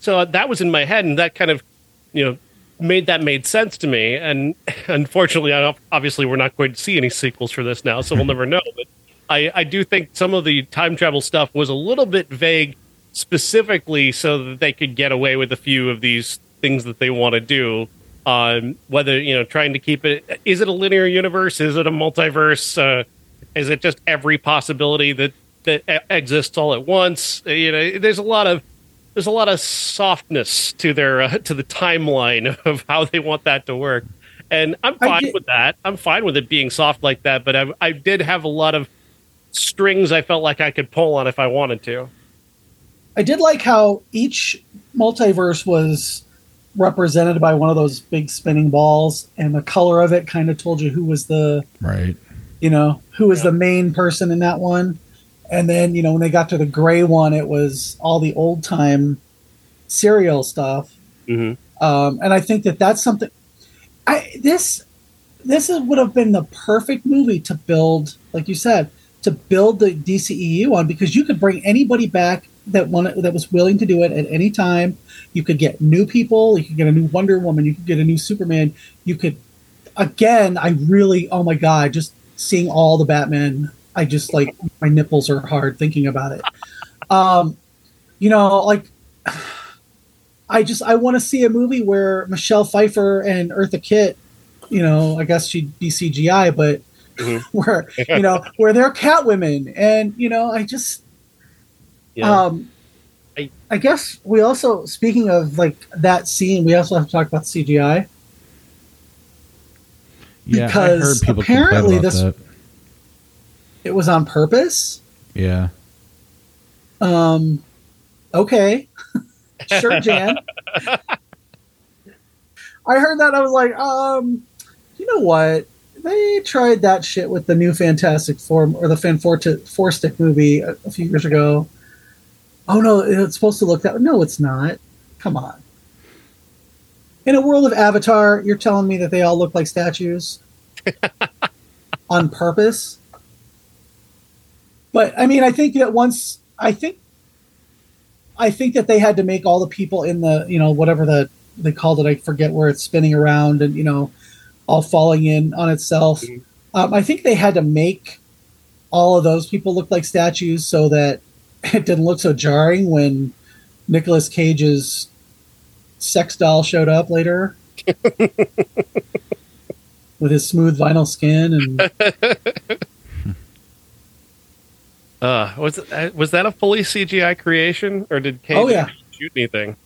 so that was in my head, and that kind of you know made that made sense to me. And unfortunately, obviously, we're not going to see any sequels for this now, so we'll never know. But I, I do think some of the time travel stuff was a little bit vague, specifically so that they could get away with a few of these things that they want to do. Um, whether you know, trying to keep it, is it a linear universe? Is it a multiverse? Uh, is it just every possibility that that exists all at once? You know, there's a lot of there's a lot of softness to their uh, to the timeline of how they want that to work, and I'm fine with that. I'm fine with it being soft like that. But I, I did have a lot of strings I felt like I could pull on if I wanted to. I did like how each multiverse was represented by one of those big spinning balls, and the color of it kind of told you who was the right. You know who was yeah. the main person in that one, and then you know when they got to the gray one, it was all the old time serial stuff. Mm-hmm. Um, and I think that that's something. I this this is, would have been the perfect movie to build, like you said, to build the DCEU on because you could bring anybody back that wanted that was willing to do it at any time. You could get new people. You could get a new Wonder Woman. You could get a new Superman. You could, again, I really, oh my god, just seeing all the Batman. I just like my nipples are hard thinking about it. Um, you know, like I just I want to see a movie where Michelle Pfeiffer and Eartha Kitt, you know, I guess she'd be CGI, but mm-hmm. where you know where they're Catwomen, and you know, I just yeah. Um, I, I guess we also, speaking of like that scene, we also have to talk about CGI. Yeah, because apparently this that. It was on purpose. Yeah. Um. Okay. sure, Jan. I heard that. I was like, um, you know what? They tried that shit with the new Fantastic Four or the Fan Four, to, Four Stick movie a, a few years ago oh no, it's supposed to look that. No, it's not. Come on. In a world of Avatar, you're telling me that they all look like statues on purpose. But I mean, I think that once I think I think that they had to make all the people in the you know whatever the they called it I forget where it's spinning around and you know all falling in on itself. Mm-hmm. Um, I think they had to make all of those people look like statues so that it didn't look so jarring when Nicolas Cage's sex doll showed up later with his smooth vinyl skin and. Uh, was uh, was that a fully CGI creation, or did Cage oh, yeah. shoot anything?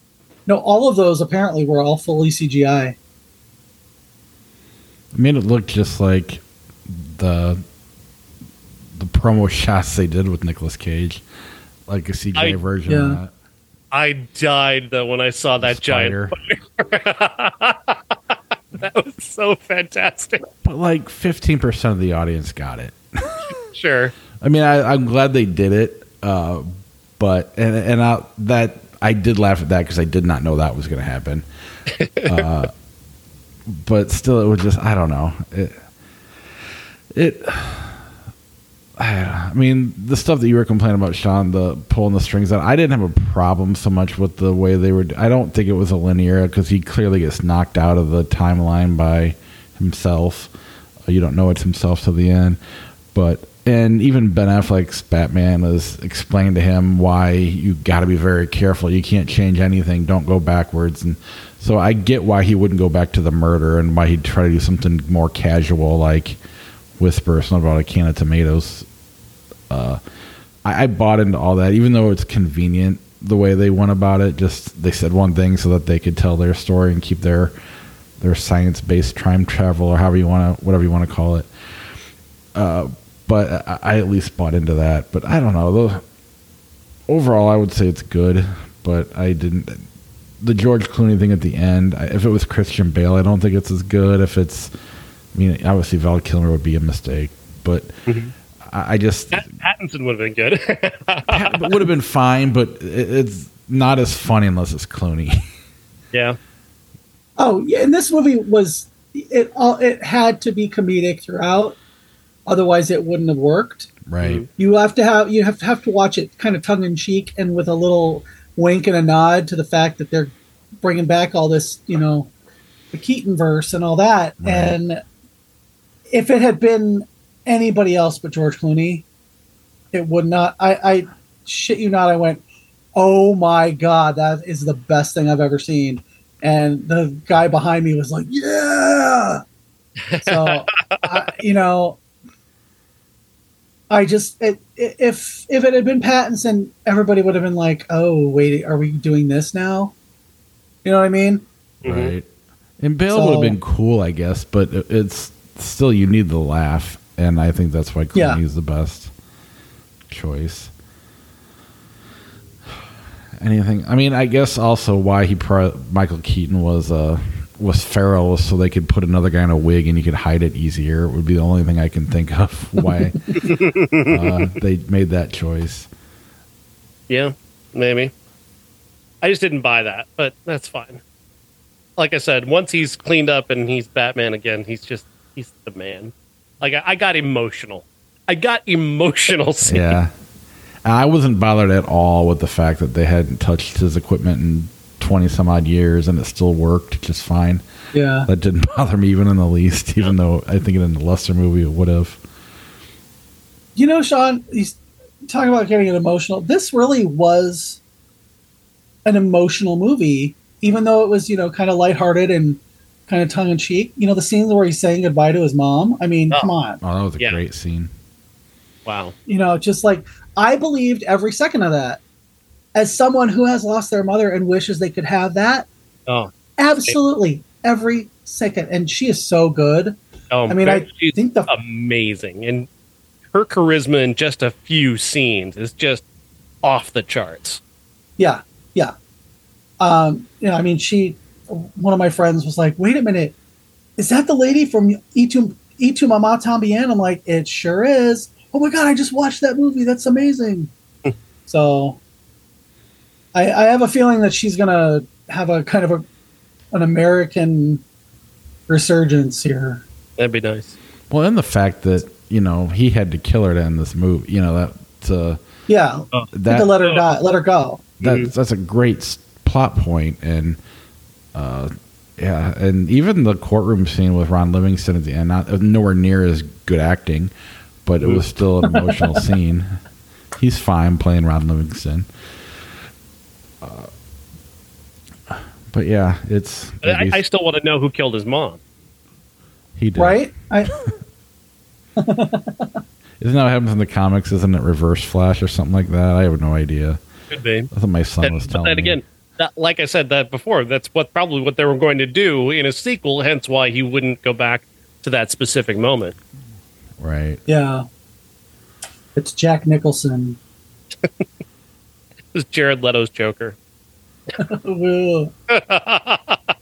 No, all of those apparently were all fully CGI. I mean, it looked just like the the promo shots they did with Nicolas Cage like a CGI I, version yeah. of that. I died though when I saw that Spider. giant that was so fantastic. But like fifteen percent of the audience got it. sure. I mean, I, am glad they did it, uh, but and and I, that I did laugh at that because I did not know that was going to happen. Uh, but still, it was just I don't know it. It I mean, the stuff that you were complaining about, Sean, the pulling the strings out, I didn't have a problem so much with the way they were. I don't think it was a linear because he clearly gets knocked out of the timeline by himself. You don't know it's himself to the end, but and even Ben Affleck's Batman has explained to him why you got to be very careful. You can't change anything. Don't go backwards. And so I get why he wouldn't go back to the murder and why he'd try to do something more casual, like whisper something about a can of tomatoes. Uh, I, I bought into all that, even though it's convenient the way they went about it. Just they said one thing so that they could tell their story and keep their their science based time travel or however you want to whatever you want to call it. Uh, but I, I, at least bought into that. But I don't know. The, overall, I would say it's good, but I didn't. The George Clooney thing at the end. If it was Christian Bale, I don't think it's as good. If it's, I mean, obviously Val Kilmer would be a mistake, but mm-hmm. I just Pattinson would have been good. would have been fine, but it's not as funny unless it's Clooney. Yeah. Oh yeah, and this movie was it. All it had to be comedic throughout, otherwise it wouldn't have worked. Right. Mm-hmm. You have to have you have to have to watch it kind of tongue in cheek and with a little wink and a nod to the fact that they're bringing back all this, you know, the Keaton verse and all that. Right. And if it had been anybody else but George Clooney, it would not. I, I shit you not. I went, oh my god, that is the best thing I've ever seen. and the guy behind me was like, "Yeah." So, I, you know, I just it, if if it had been Pattinson, everybody would have been like, "Oh, wait, are we doing this now?" You know what I mean? Mhm. Right. And Bale So- would have been cool, I guess, but it's still you need the laugh, and I think that's why Yeah. Clooney's the best choice. Anything? I mean, I guess also why he pro- Michael Keaton was uh was feral so they could put another guy in a wig and you could hide it easier. It would be the only thing I can think of why uh, they made that choice. Yeah, maybe. I just didn't buy that, but that's fine. Like I said, once he's cleaned up and he's Batman again, he's just he's the man. Like I, I got emotional. I got emotional. seeing Yeah. I wasn't bothered at all with the fact that they hadn't touched his equipment in 20 some odd years and it still worked just fine. Yeah. That didn't bother me even in the least, even though I think in the lesser movie it would have. You know, Sean, he's talking about getting it emotional. This really was an emotional movie, even though it was, you know, kind of lighthearted and kind of tongue in cheek. You know, the scenes where he's saying goodbye to his mom. I mean, Oh. come on. Oh, that was a Yeah. great scene. Wow. You know, just like I believed every second of that. As someone who has lost their mother and wishes they could have that, Oh, absolutely every second. And she is so good. oh I mean, I she's think the amazing, and her charisma in just a few scenes is just off the charts. Yeah, yeah. Um, you know, I mean, she. One of my friends was like, "Wait a minute, is that the lady from Itu Itu Mama Tambien?" I'm like, "It sure is." Oh my god, I just watched that movie. That's amazing. so, I, I have a feeling that she's gonna have a kind of a an American resurgence here. That'd be nice. Well, and the fact that, you know, he had to kill her to end this movie, you know, that, uh, Yeah, that to let her die, let her go. that Mhm. that's a great plot point and uh yeah and even the courtroom scene with ron livingston at the end not nowhere near as good acting but it was still an emotional scene he's fine playing ron livingston uh, but yeah it's But I, I still want to know who killed his mom. he did Right? I, isn't that what happens in the comics isn't it reverse flash or something like that i have no idea Could be. that's what my son And, was but telling then me again, that, like I said that before, that's what probably what they were going to do in a sequel. Hence, why he wouldn't go back to that specific moment. right yeah. It's Jack Nicholson. It was Jared Leto's Joker. Ugh.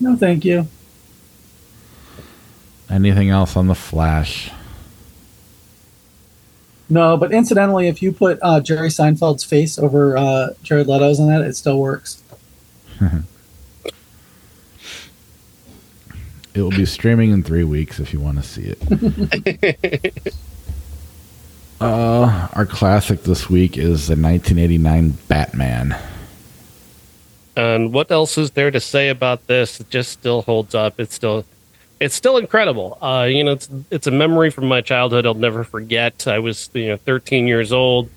no, thank you. anything else on the flash No, but incidentally, if you put uh, Jerry Seinfeld's face over uh, Jared Leto's in that, it still works. It will be streaming in three weeks if you want to see it. uh, our classic this week is the 1989 Batman. And what else is there to say about this? It just still holds up. It's still, it's still incredible. Uh, you know, it's it's a memory from my childhood I'll never forget. I was you know 13 years old,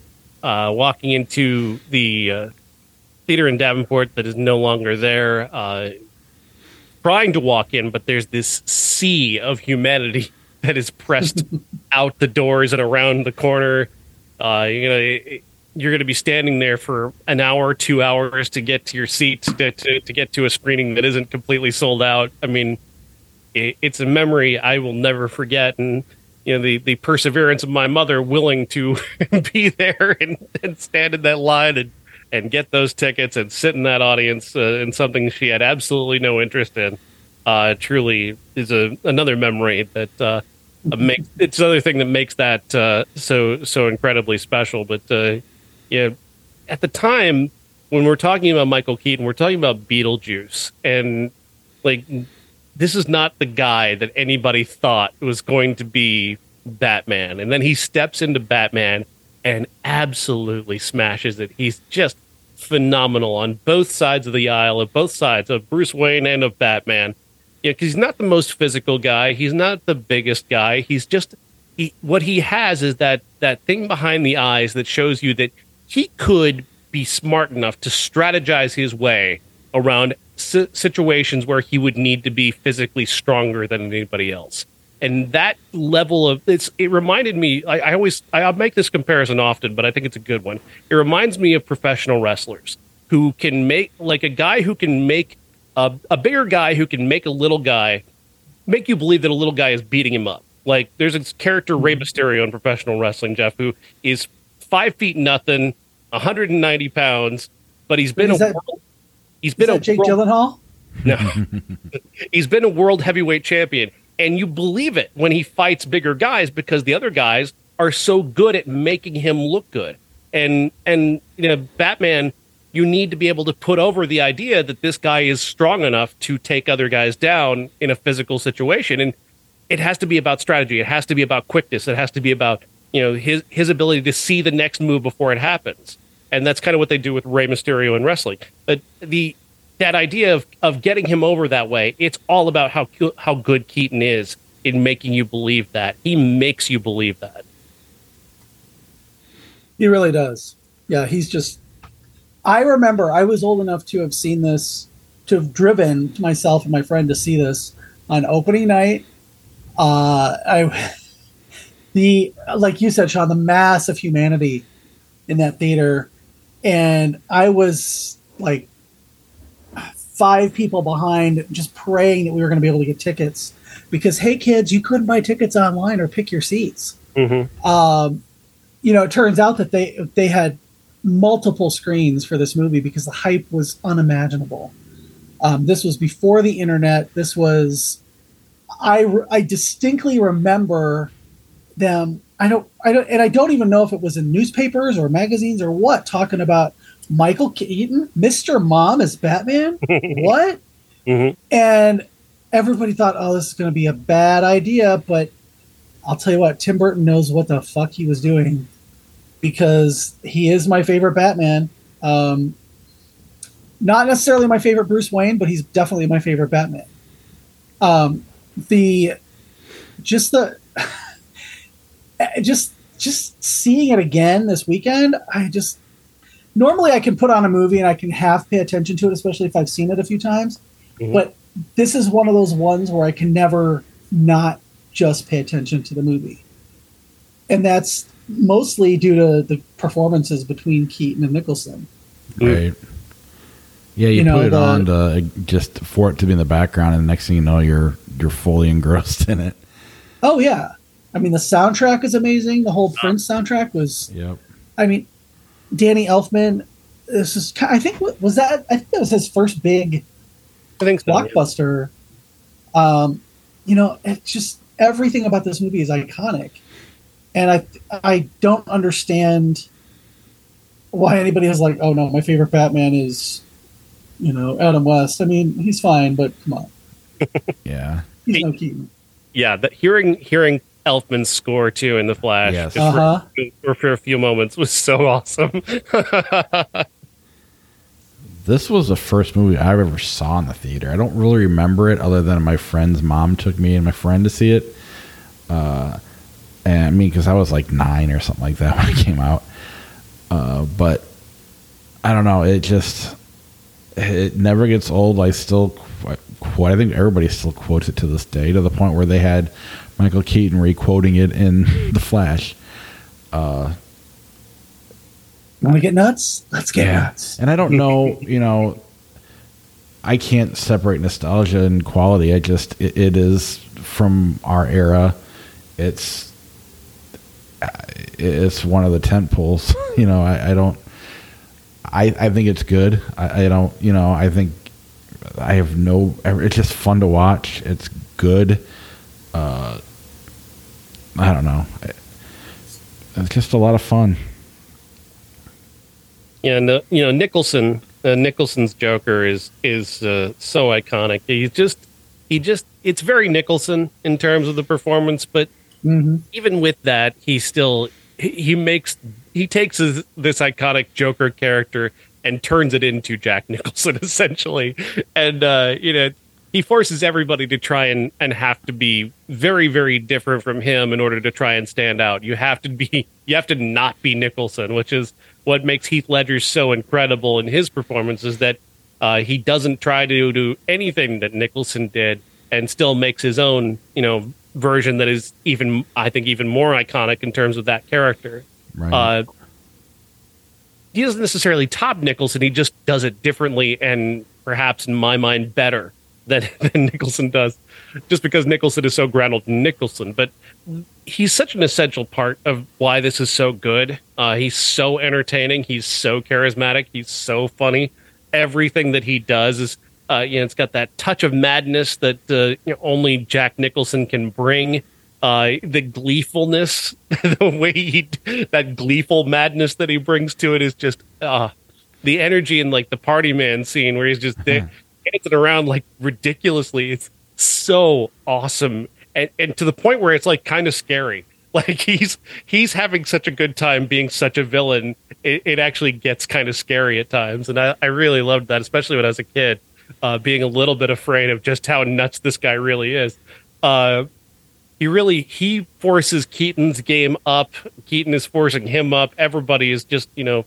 uh, walking into the uh, theater in Davenport that is no longer there. Uh, trying to walk in, but there's this sea of humanity that is pressed out the doors and around the corner. Uh, you know, it, you're going to be standing there for an hour, two hours to get to your seat to, to, to get to a screening that isn't completely sold out. I mean, it, it's a memory I will never forget, and you know the the perseverance of my mother willing to be there and, and stand in that line and and get those tickets and sit in that audience uh, in something she had absolutely no interest in. Uh, truly is a another memory that uh, it's another thing that makes that uh, so so incredibly special. But uh, yeah, at the time when we're talking about Michael Keaton, we're talking about Beetlejuice, and like this is not the guy that anybody thought was going to be Batman, and then he steps into Batman and absolutely smashes it. He's just phenomenal on both sides of the aisle, of both sides of Bruce Wayne and of Batman. Yeah, because he's not the most physical guy. He's not the biggest guy. He's just he. What he has is that that thing behind the eyes that shows you that he could be smart enough to strategize his way around si- situations where he would need to be physically stronger than anybody else. And that level of it's it reminded me. I, I always I make this comparison often, but I think it's a good one. It reminds me of professional wrestlers who can make like a guy who can make a, a bigger guy who can make a little guy make you believe that a little guy is beating him up. Like there's a character Rey hmm. Mysterio in professional wrestling, Jeff, who is five feet nothing, 190 pounds, but he's been a that- world, he's been a Jake world, Gyllenhaal? no, he's been a world heavyweight champion, and you believe it when he fights bigger guys because the other guys are so good at making him look good. And and you know, Batman, you need to be able to put over the idea that this guy is strong enough to take other guys down in a physical situation, and it has to be about strategy. It has to be about quickness. It has to be about you know his his ability to see the next move before it happens. And that's kind of what they do with Rey Mysterio in wrestling. But the that idea of of getting him over that way, it's all about how how good Keaton is in making you believe that. He makes you believe that. He really does. Yeah, he's just. I remember I was old enough to have seen this, to have driven myself and my friend to see this on opening night. Uh, I, the like you said, Sean, the mass of humanity in that theater, and I was like five people behind, just praying that we were going to be able to get tickets because hey, kids, you couldn't buy tickets online or pick your seats Mm-hmm. um, you know, it turns out that they they had multiple screens for this movie because the hype was unimaginable. Um, this was before the internet. This was, I I distinctly remember them. I don't I don't and I don't even know if it was in newspapers or magazines or what talking about Michael Keaton, Mister Mom as Batman. what? Mhm. And everybody thought, oh, this is going to be a bad idea. But I'll tell you what, Tim Burton knows what the fuck he was doing because he is my favorite Batman. Um, not necessarily my favorite Bruce Wayne, but he's definitely my favorite Batman. Um, the just the just just seeing it again this weekend, I just normally I can put on a movie and I can half pay attention to it, especially if I've seen it a few times. Mhm. But this is one of those ones where I can never not just pay attention to the movie. And that's mostly due to the performances between Keaton and Nicholson. Right. Yeah, you, You know, put it the- on to just for it to be in the background, and the next thing you know, you're you're fully engrossed in it. Oh yeah. I mean the soundtrack is amazing. The whole Prince soundtrack was Yep. I mean Danny Elfman this is I think was that I think that was his first big I think so. yeah. blockbuster. Um, you know, it's just everything about this movie is iconic, and I I don't understand why anybody is like, oh no, my favorite Batman is, you know, Adam West. I mean, he's fine, but come on, Yeah. he's no Keaton. Yeah, that hearing hearing Elfman's score too in the Flash Yes. just for- Uh huh. for, for a few moments was so awesome. This was the first movie I ever saw in the theater. I don't really remember it, other than my friend's mom took me and my friend to see it. Uh, and I mean, because I was like nine or something like that when it came out. Uh, but I don't know. It just it never gets old. I still quite, quite I think everybody still quotes it to this day, to the point where they had Michael Keaton re-quoting it in The Flash. Want to get nuts? Let's get nuts. And I don't know, you know, I can't separate nostalgia and quality. I just, it, it is from our era. It's, it's one of the tent poles. you know, I, I don't, I, I think it's good. I, I don't, you know, I think I have no, it's just fun to watch. It's good. Uh, I don't know. It's just a lot of fun. Yeah, no, you know Nicholson. Uh, Nicholson's Joker is is uh, so iconic. He's just he just it's very Nicholson in terms of the performance, but hmm even with that, he still he, he makes he takes his, this iconic Joker character and turns it into Jack Nicholson essentially, and uh, you know he forces everybody to try and and have to be very very different from him in order to try and stand out. You have to be you have to not be Nicholson, which is what makes Heath Ledger so incredible in his performance is that Uh, he doesn't try to do anything that Nicholson did, and still makes his own, you know, version that is even, I think, even more iconic in terms of that character. Right. Uh, he doesn't necessarily top Nicholson. He just does it differently and perhaps, in my mind, better than, than Nicholson does, just because Nicholson is so grounded in Nicholson. But he's such an essential part of why this is so good. Uh, he's so entertaining. He's so charismatic. He's so funny. Everything that he does is, uh, you know, it's got that touch of madness that uh, you know, only Jack Nicholson can bring. Uh, the gleefulness, the way he, that gleeful madness that he brings to it is just, uh, the energy in like the party man scene where he's just dancing around like ridiculously. It's so awesome. And, and to the point where it's like kind of scary. Like he's he's having such a good time being such a villain. It, it actually gets kind of scary at times, and I, I really loved that, especially when I was a kid, uh, being a little bit afraid of just how nuts this guy really is. Uh, he really he forces Keaton's game up. Keaton is forcing him up. Everybody is just you know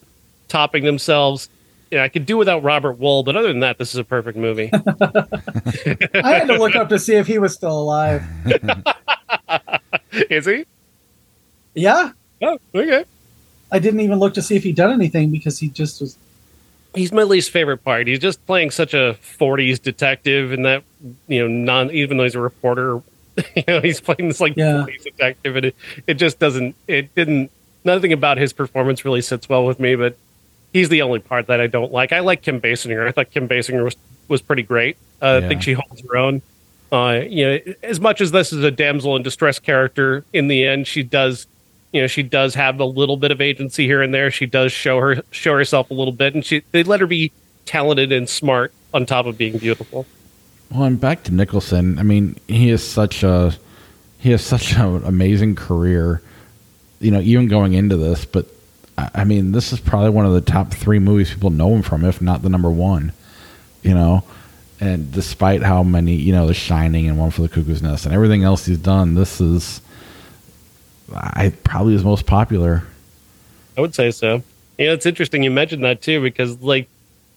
topping themselves. Yeah, I could do without Robert Wuhl, but other than that, this is a perfect movie. I had to look up to see if he was still alive. is he? Yeah, Oh, okay. I didn't even look to see if he'd done anything because he just was. He's my least favorite part. He's just playing such a '40s detective, and that you know, non even though he's a reporter, you know, he's playing this like Yeah. 40s detective, and it, it just doesn't. It didn't. Nothing about his performance really sits well with me, but he's the only part that I don't like. I like Kim Basinger. I thought Kim Basinger was was pretty great. Uh, Yeah. I think she holds her own. Uh, you know, as much as this is a damsel in distress character, in the end, she does, you know, she does have a little bit of agency here and there. She does show her show herself a little bit, and she they let her be talented and smart on top of being beautiful. Well, and back to Nicholson. I mean, he is such a he has such an amazing career. You know, even going into this, but I I mean, this is probably one of the top three movies people know him from, if not the number one. You know, and despite how many, you know, The Shining and One for the Cuckoo's Nest and everything else he's done, this is I probably his most popular. I would say so. You know, it's interesting you mentioned that too, because like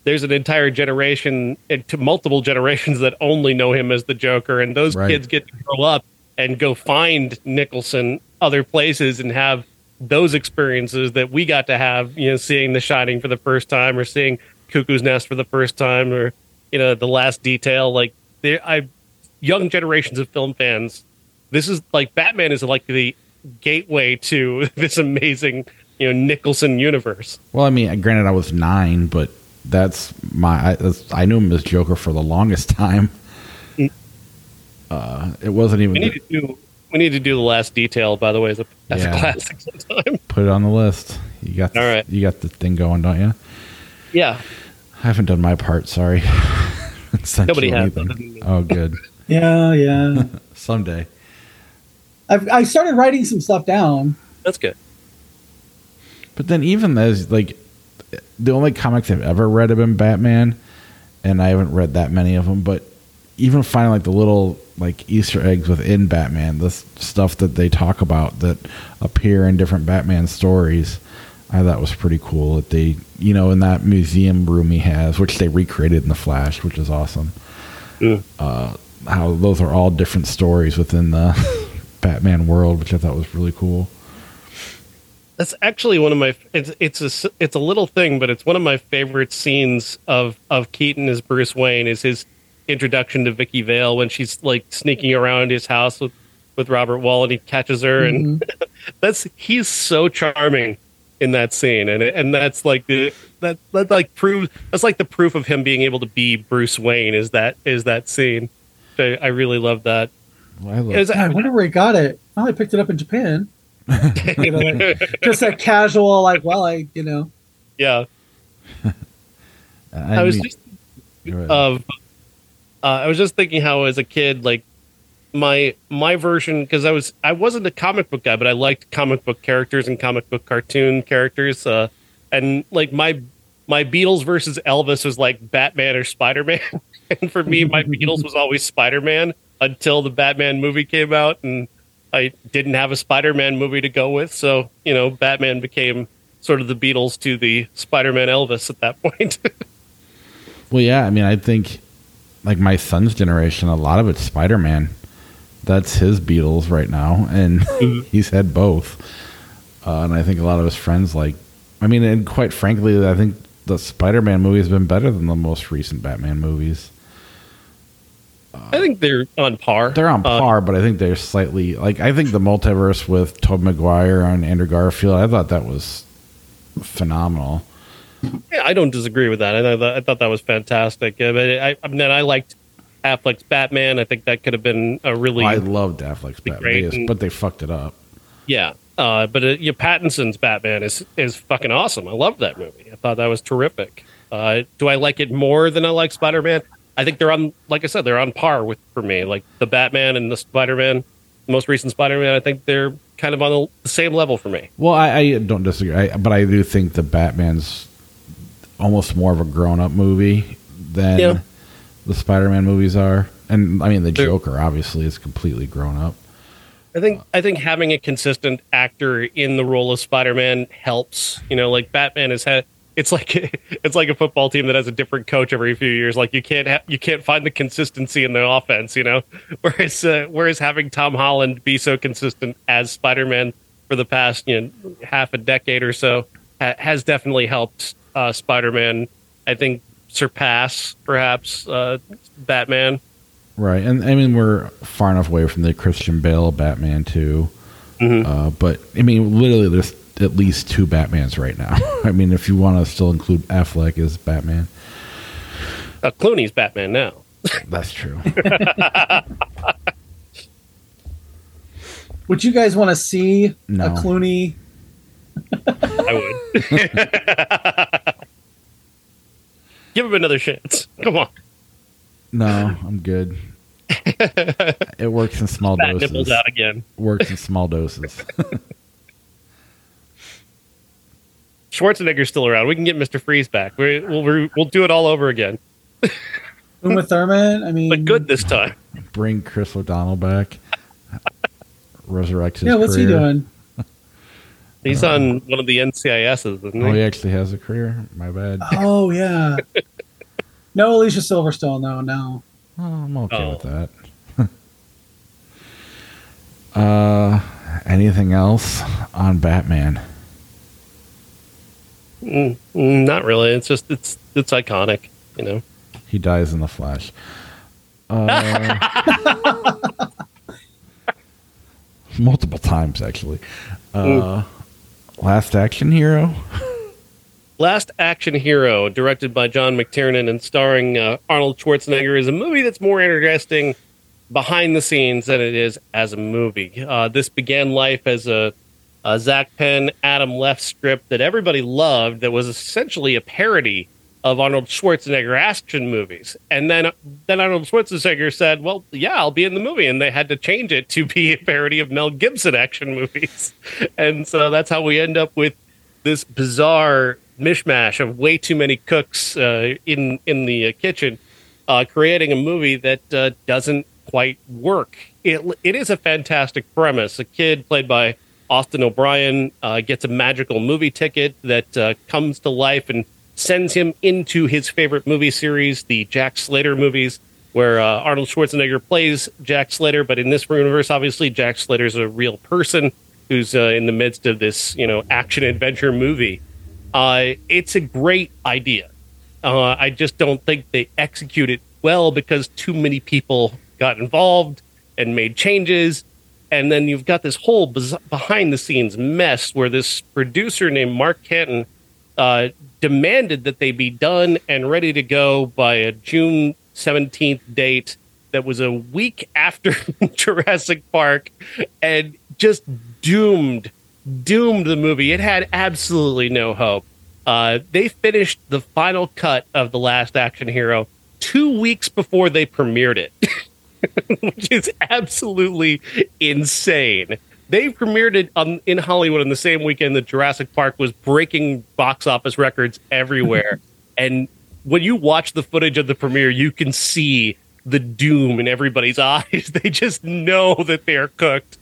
there's an entire generation eh, and to multiple generations that only know him as the Joker, and those Right. kids get to grow up and go find Nicholson other places and have those experiences that we got to have, you know, seeing The Shining for the first time or seeing Cuckoo's Nest for the first time or, you know, The Last Detail. Like, there, I, young generations of film fans, this is like Batman is like the gateway to this amazing, you know, Nicholson universe. Well, I mean, granted, I was nine, but that's my. I, that's, I knew him as Joker for the longest time. Uh, it wasn't even We need to do. We need to do the last detail, by the way, as a, as Yeah. a classic sometime. put it on the list. You got, the, All right. you got the thing going, don't you? Yeah, I haven't done my part. Sorry. Nobody has, anything. other than me. Oh, good. Yeah, yeah. Someday. I've I started writing some stuff down. that's good. But then, even as like the only comics I've ever read have been Batman, and I haven't read that many of them. But even finding like the little like Easter eggs within Batman, the stuff that they talk about that appear in different Batman stories, I thought was pretty cool. That they, you know, in that museum room he has, which they recreated in the Flash, which is awesome. Mm. Uh, how those are all different stories within the Batman world, which I thought was really cool. That's actually one of my. It's it's a s- it's a little thing, but it's one of my favorite scenes of of Keaton as Bruce Wayne is his introduction to Vicki Vale when she's like sneaking around his house with with Robert Wuhl and he catches her and mm-hmm. that's he's so charming in that scene and and that's like the that that like proves that's like the proof of him being able to be Bruce Wayne is that is that scene. I, I really love that. Well, I love, was- Yeah, I wonder where he got it. Oh, I picked it up in Japan. You know, like, just a casual, like, well, I, you know, yeah, I, I was mean- just go ahead. of uh, I was just thinking how as a kid like my my version because I was I wasn't a comic book guy but I liked comic book characters and comic book cartoon characters uh, and like my my Beatles versus Elvis was like Batman or Spider Man and for me my Beatles was always Spider Man until the Batman movie came out and I didn't have a Spider Man movie to go with so you know Batman became sort of the Beatles to the Spider Man Elvis at that point. Well, yeah. I mean, I think like my son's generation, a lot of it's Spider Man. That's his Beatles right now, and he's had both. Uh, and I think a lot of his friends like. I mean, and quite frankly, I think the Spider Man movie has been better than the most recent Batman movies. I think they're on par. They're on Uh, par, but I think they're slightly like I think the multiverse with Tobey Maguire and Andrew Garfield. I thought that was phenomenal. Yeah, I don't disagree with that. I thought that, I thought that was fantastic. Uh, but I, I mean, I liked Affleck's Batman. I think that could have been a really I loved Affleck's Batman, and- but they fucked it up. yeah. Uh, but uh, yeah, Pattinson's Batman is is fucking awesome. I love that movie. I thought that was terrific. Uh, do I like it more than I like Spider Man? I think they're on, like I said, they're on par with for me. Like the Batman and the Spider Man, most recent Spider Man. I think they're kind of on the same level for me. Well, I, I don't disagree, I, but I do think the Batman's almost more of a grown-up movie than Yeah. the Spider-Man movies are. And I mean, the They're- Joker obviously is completely grown up. I think I think having a consistent actor in the role of Spider-Man helps. You know, like Batman has had. It's like it's like a football team that has a different coach every few years. Like you can't ha- you can't find the consistency in the offense. You know, whereas uh, whereas having Tom Holland be so consistent as Spider-Man for the past you know half a decade or so ha- has definitely helped uh, Spider-Man. I think surpass perhaps uh, Batman. Right, and I mean we're far enough away from the Christian Bale Batman too. Mhm. Uh, but I mean, literally, there's at least two Batmans right now. I mean, if you want to still include Affleck as Batman, Uh, Clooney's Batman now. that's true. Would you guys want to see No. a Clooney? I would. Give him another chance. Come on. no, I'm good. It works in small Fat doses. nipples out again. Works in small doses. Schwarzenegger's still around. We can get Mr. Freeze back. We, we'll we'll we'll do it all over again, Uma Thurman? I mean, but good this time. Bring Chris O'Donnell back. Resurrect his Yeah, what's he doing? He's on one of the NCISs, isn't he? Oh, he actually has a career. My bad. Oh yeah. No, Alicia Silverstone No, No. Oh, I'm okay Oh. with that. uh, anything else on Batman? Mm, mm, not really. It's just it's it's iconic. You know. He dies in the Flash. Uh, multiple times, actually. Uh, Last Action Hero. Last Action Hero, directed by John McTiernan and starring uh, Arnold Schwarzenegger, is a movie that's more interesting behind the scenes than it is as a movie. Uh, this began life as a, a Zak Penn, Adam Leff script that everybody loved that was essentially a parody of Arnold Schwarzenegger action movies. And then then Arnold Schwarzenegger said, "Well, yeah, I'll be in the movie." And they had to change it to be a parody of Mel Gibson action movies. And so that's how we end up with this bizarre mishmash of way too many cooks uh, in in the uh, kitchen, uh, creating a movie that uh, doesn't quite work. It it is a fantastic premise. A kid played by Austin O'Brien uh, gets a magical movie ticket that uh, comes to life and sends him into his favorite movie series, the Jack Slater movies, where uh, Arnold Schwarzenegger plays Jack Slater. But in this universe, obviously, Jack Slater is a real person who's uh, in the midst of this, you know, action adventure movie. Uh, it's a great idea. Uh, I just don't think they execute it well because too many people got involved and made changes. And then you've got this whole bez- behind the scenes mess where this producer named Mark Canton uh, demanded that they be done and ready to go by a June 17th date that was a week after Jurassic Park and just doomed doomed the movie. It had absolutely no hope. Uh, they finished the final cut of The Last Action Hero two weeks before they premiered it, which is absolutely insane. They premiered it on, in Hollywood on the same weekend that Jurassic Park was breaking box office records everywhere. and when you watch the footage of the premiere, you can see the doom in everybody's eyes. They just know that they're cooked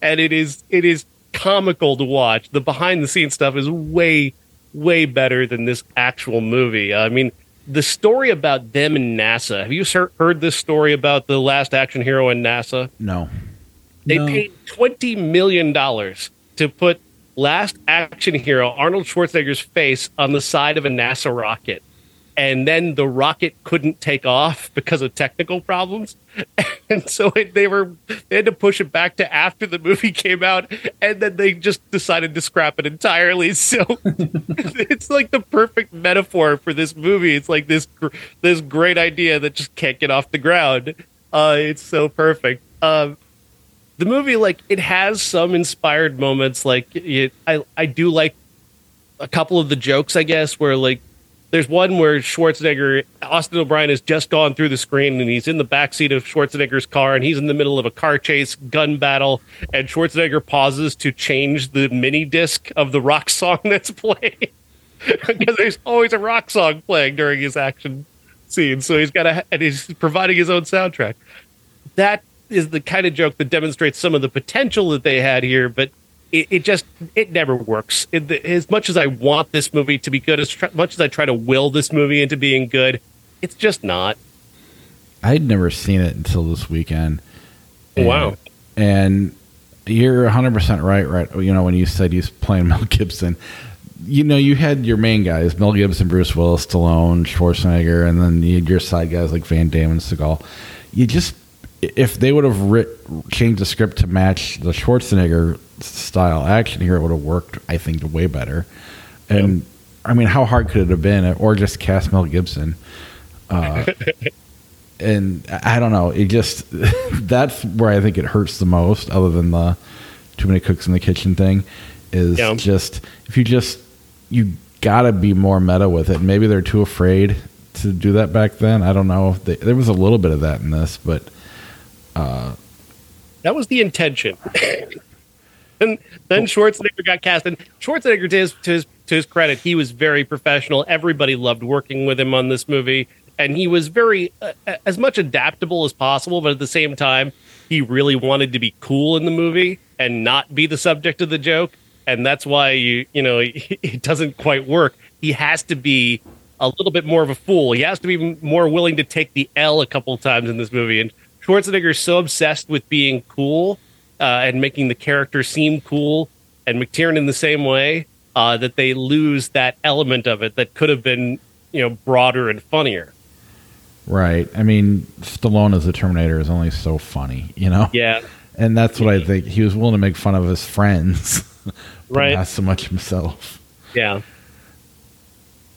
and it is it is comical to watch. The behind the scenes stuff is way way better than this actual movie. I mean, the story about them and NASA. Have you heard this story about the last action hero in NASA? No. They No. paid twenty million dollars to put last action hero Arnold Schwarzenegger's face on the side of a NASA rocket. And then the rocket couldn't take off because of technical problems, and so it, they were they had to push it back to after the movie came out, and then they just decided to scrap it entirely. So it's like the perfect metaphor for this movie. It's like this this great idea that just can't get off the ground. Uh, it's so perfect. Um, the movie like it has some inspired moments like it, i i do like a couple of the jokes i guess where like there's one where schwarzenegger austin o'brien has just gone through the screen and he's in the backseat of schwarzenegger's car and he's in the middle of a car chase gun battle and schwarzenegger pauses to change the mini disc of the rock song that's playing. Because there's always a rock song playing during his action scene so he's got to and he's providing his own soundtrack. That is the kind of joke that demonstrates some of the potential that they had here, but it, it just it never works. It, as much as I want this movie to be good, as tr- much as I try to will this movie into being good, it's just not. I'd never seen it until this weekend. And, Wow. And you're 100% right, right? You know, when you said he's playing Mel Gibson, you know, you had your main guys, Mel Gibson, Bruce Willis, Stallone, Schwarzenegger, and then you had your side guys like Van Damme and Seagal. You just, if they would have writ, changed the script to match the Schwarzenegger style action here, it would have worked, I think, way better. And I mean, how hard could it have been? Or just cast Mel Gibson? Uh, and I don't know. It just that's where I think it hurts the most, other than the too many cooks in the kitchen thing. Is Yeah. just if you just you gotta be more meta with it. Maybe they're too afraid to do that back then. I don't know. They, there was a little bit of that in this, but That was the intention. and then Schwarzenegger got cast, and Schwarzenegger, to his, to his to his credit, he was very professional. Everybody loved working with him on this movie, and he was very uh, as much adaptable as possible. But at the same time, he really wanted to be cool in the movie and not be the subject of the joke, and that's why you you know it doesn't quite work. He has to be a little bit more of a fool. He has to be more willing to take the L a couple of times in this movie. And Schwarzenegger is so obsessed with being cool uh, and making the character seem cool, and McTiernan in the same way, uh, that they lose that element of it that could have been, you know, broader and funnier. right. I mean, Stallone as a Terminator is only so funny, you know. Yeah, And that's what I think. He was willing to make fun of his friends, Right. not so much himself. yeah,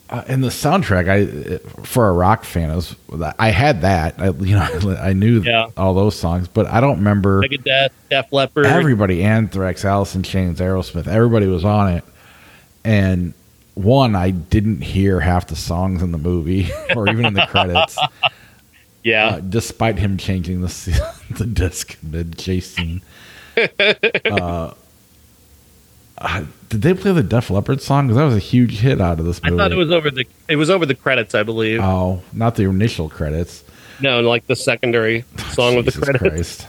Uh, and the soundtrack, I for a rock fan, was I had that. I, you know, I knew Yeah. all those songs, but I don't remember Megadeth, Def Leppard. everybody. Anthrax, Alice in Chains, Aerosmith, everybody was on it. And one, I didn't hear half the songs in the movie or even in the credits, yeah, uh, despite him changing the the disc mid chase scene. uh, uh, did they play the Def Leppard song? Because that was a huge hit out of this movie. I thought it was over the it was over the credits, I believe. Oh, not the initial credits. no, like the secondary song with the credits. Christ.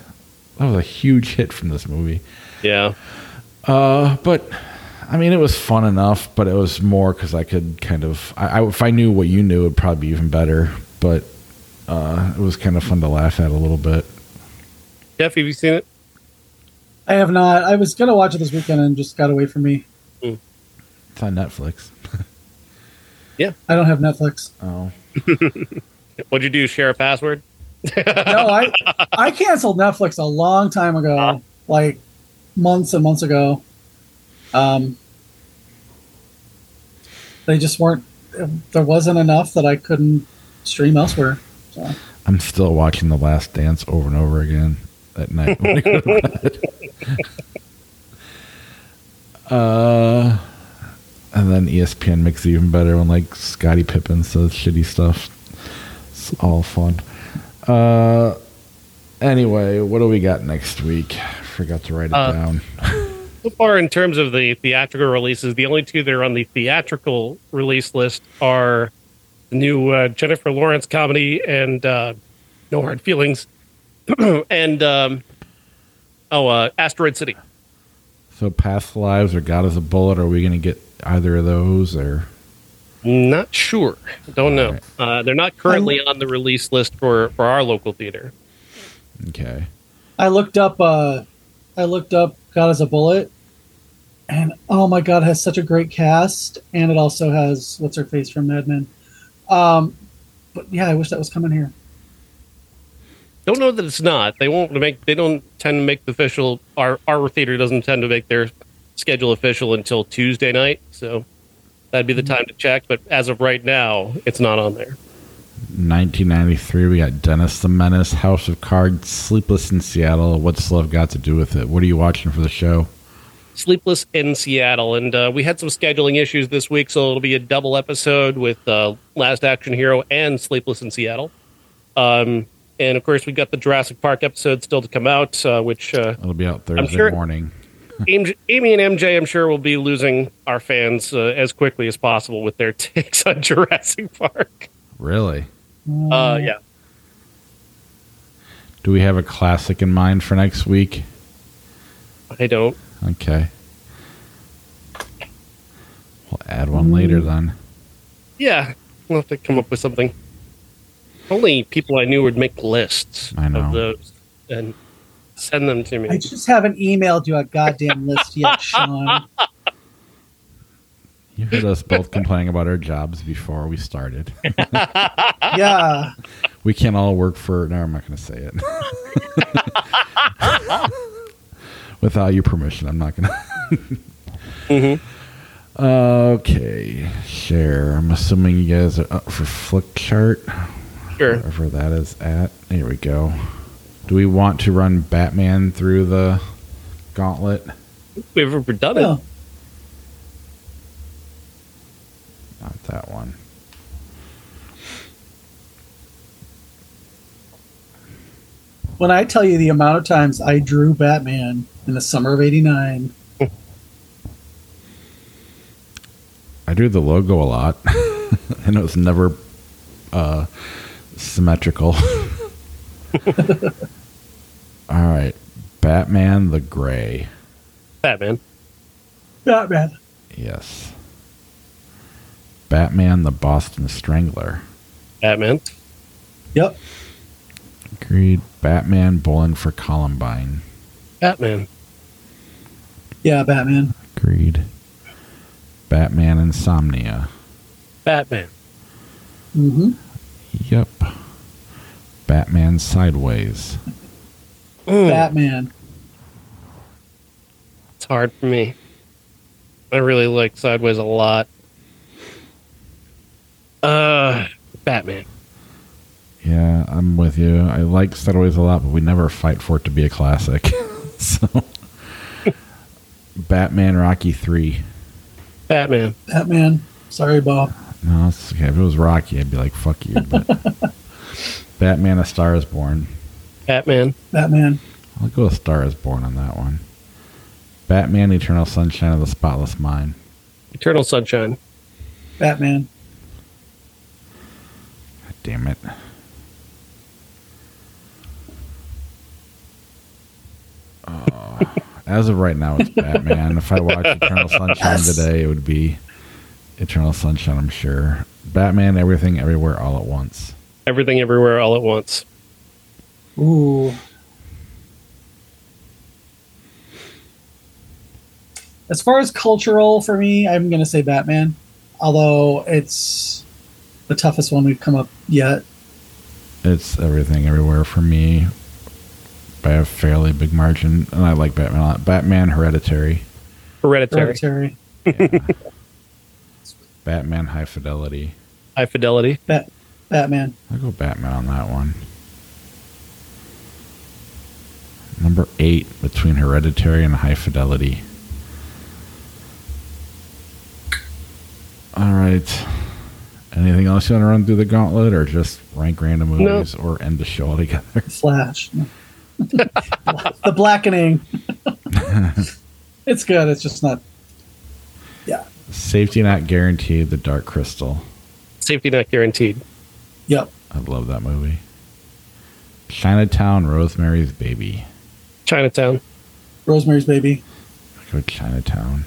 That was a huge hit from this movie. Yeah, Uh, but I mean, it was fun enough, but it was more because I could kind of, I, I, if I knew what you knew, it'd probably be even better. But uh, it was kind of fun to laugh at a little bit. Jeff, have you seen it? I have not. I was gonna watch it this weekend and just got away from me. It's on Netflix. Yeah, I don't have Netflix. Oh, What'd you do? Share a password? No, I I canceled Netflix a long time ago, Huh? like months and months ago. Um, they just weren't. There wasn't enough that I couldn't stream elsewhere. So I'm still watching The Last Dance over and over again at night. when I go to bed. uh, and then ESPN makes it even better when like Scottie Pippen says shitty stuff. It's all fun. Uh, anyway, what do we got next week? I Forgot to write it Uh, down. So far, in terms of the theatrical releases, the only two that are on the theatrical release list are the new uh, Jennifer Lawrence comedy and uh, No Hard Feelings, and um, oh, uh, Asteroid City. So, Past Lives or God is a Bullet? Are we going to get either of those or? Not sure. Don't know. Alright. Uh, they're not currently on the release list for, for our local theater. Okay. I looked up. Uh, I looked up "God as a Bullet," and oh my god, it has such a great cast, and it also has what's her face from Mad Men. Um, but yeah, I wish that was coming here. Don't know that it's not. They won't make. They don't tend to make the official. Our our theater doesn't tend to make their schedule official until Tuesday night. So that'd be the time to check. But as of right now, it's not on there. 1993, we got Dennis the Menace, House of Cards, Sleepless in Seattle. What's love got to do with it? What are you watching for the show? Sleepless in Seattle, and uh, we had some scheduling issues this week, so it'll be a double episode with uh, Last Action Hero and Sleepless in Seattle. Um, and of course, we got the Jurassic Park episode still to come out, uh, which uh, It'll be out Thursday sure- morning. Amy Amy and MJ, I'm sure, will be losing our fans uh, as quickly as possible with their takes on Jurassic Park. Really? Uh, yeah. Do we have a classic in mind for next week? I don't. Okay. We'll add one later then. Yeah, we'll have to come up with something. Only people I knew would make lists I know. of those and send them to me. I just haven't emailed you a goddamn list yet, Sean. You heard us both complaining about our jobs before we started. Yeah, We can't all work for. No, I'm not going to say it. Without your permission, I'm not going to. Mm-hmm. Okay, share. I'm assuming you guys are up for Flickchart, Sure. wherever that is at. Here we go. Do we want to run Batman through the gauntlet? We've ever done it. yeah. Not that one. When I tell you the amount of times I drew Batman in the summer of '89, I drew the logo a lot, and it was never uh, symmetrical. All right, Batman the Grey. Batman. Batman. Yes. Batman the Boston Strangler. Batman. Yep. Agreed. Batman Bowling for Columbine. Batman. Yeah, Batman. Agreed. Batman Insomnia. Batman. hmm Yep. Batman Sideways. Mm, Batman. it's hard for me. I really like Sideways a lot. Uh, Batman. Yeah, I'm with you. I like Sideways a lot, but we never fight for it to be a classic. so, Batman Rocky 3. Batman. Batman. Sorry, Bob. No, it's okay. If it was Rocky, I'd be like, fuck you. But Batman A Star is Born. Batman. Batman. I'll go with Star is Born on that one. Batman Eternal Sunshine of the Spotless Mind. Eternal Sunshine. Batman. God damn it. Uh, as of right now, it's Batman. if I watch Eternal Sunshine today, it would be Eternal Sunshine, I'm sure. Batman, Everything, Everywhere, All at Once. Everything Everywhere All at Once. Ooh. As far as cultural for me, I'm going to say Batman. Although it's the toughest one we've come up yet. It's Everything, Everywhere for me by a fairly big margin. And I like Batman a lot. Batman, Hereditary. Hereditary. Hereditary. Batman, High Fidelity. High Fidelity. Bat- Batman. I'll go Batman on that one. Number eight between Hereditary and High Fidelity. All right. Anything else you want to run through the gauntlet, or just rank random No. movies, or end the show altogether? Flash. the Blackening. it's good. It's just not. Yeah. Safety not guaranteed. The Dark Crystal. Safety Not Guaranteed. Yep. I love that movie. Chinatown, Rosemary's Baby. Chinatown. Rosemary's Baby. I go Chinatown.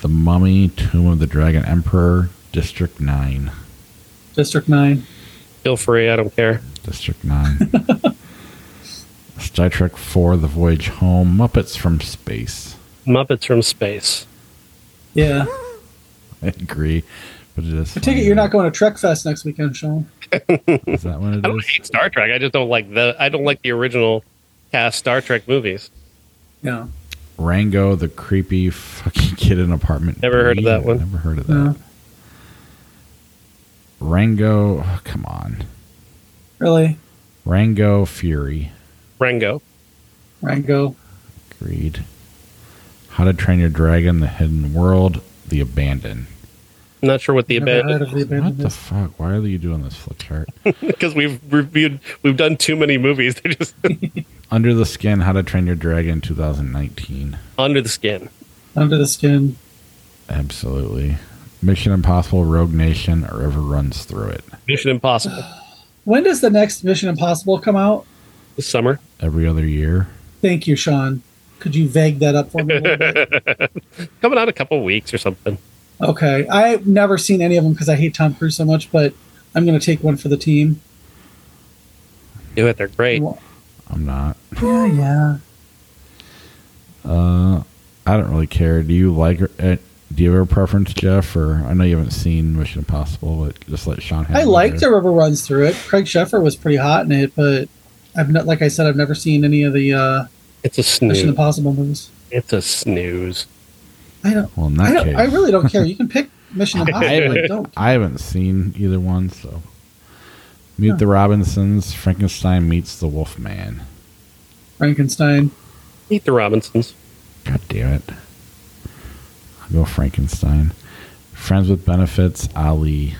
The Mummy, Tomb of the Dragon Emperor, District 9. District Nine. Feel free. I don't care. District 9. Star Trek 4, The Voyage Home, Muppets from Space. Muppets from Space. Yeah. I agree. But it is. I take it you're not going to Trek Fest next weekend, Sean. Is that what it I don't is? hate Star Trek. I just don't like the. I don't like the original cast Star Trek movies. Yeah. Rango, the creepy fucking kid in apartment. Never heard of that one. Never heard of that. No. Rango, oh, come on. Really? Rango Fury. Rango. Rango. Agreed. How to Train Your Dragon, The Hidden World, The Abandon. I'm not sure what the Never heard abandoned the What abandoned. the is. fuck? Why are you doing this flip chart? because we've reviewed. We've done too many movies. They're just Under the Skin, How to Train Your Dragon, 2019. under the skin. Under the skin. Absolutely. Mission Impossible, Rogue Nation, or River Runs Through It. Mission Impossible When does the next Mission Impossible come out? this summer. Every other year. Thank you, Sean. Could you vague that up for me a little bit? Coming out a couple weeks or something. Okay. I've never seen any of them because I hate Tom Cruise so much, but I'm going to take one for the team. Do it. They're great. I'm not. Yeah, yeah. Uh, I don't really care. Do you like it? Do you have a preference, Jeff? Or I know you haven't seen Mission Impossible, but just let Sean have I it liked. The River Runs Through It. Craig Sheffer was pretty hot in it, but I've not, like I said, I've never seen any of the uh, It's a snooze. Mission snooze. Impossible movies. It's a snooze. I don't. Well, in I, that don't, case, I really don't care. You can pick Mission I Impossible. I haven't, don't. I haven't seen either one, so. Meet Huh. the Robinsons. Frankenstein meets the Wolfman. Frankenstein. Meet the Robinsons. God damn it. I'll go Frankenstein. Friends with Benefits, Ali.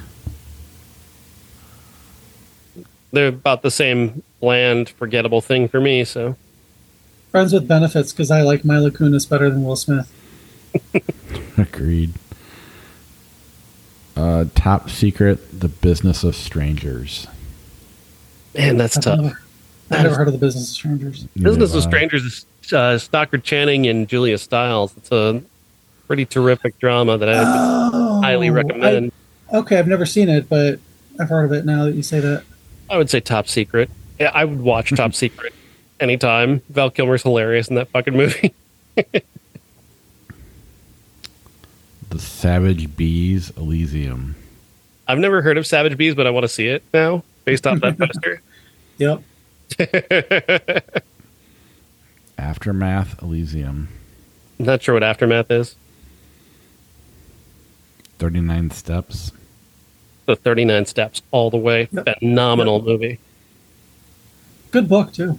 They're about the same bland, forgettable thing for me. So Friends with benefits because I like Mila Kunis better than Will Smith. Agreed. Uh, top Secret, The Business of Strangers. man, that's I've tough. never, I've never heard of the Business of Strangers. Neither Business of have Strangers is uh, Stockard Channing and Julia Stiles. It's a pretty terrific drama that I Oh, highly recommend. I- okay, I've never seen it, but I've heard of it now that you say that. I would say Top Secret. Yeah, I would watch Top Secret anytime. Val Kilmer's hilarious in that fucking movie. The Savage Bees, Elysium. I've never heard of Savage Bees, but I want to see it now based off that poster. Yep. Aftermath, Elysium. Not sure what Aftermath is. 39 Steps. The 39 Steps all the way. Yep. Phenomenal movie. Good book too.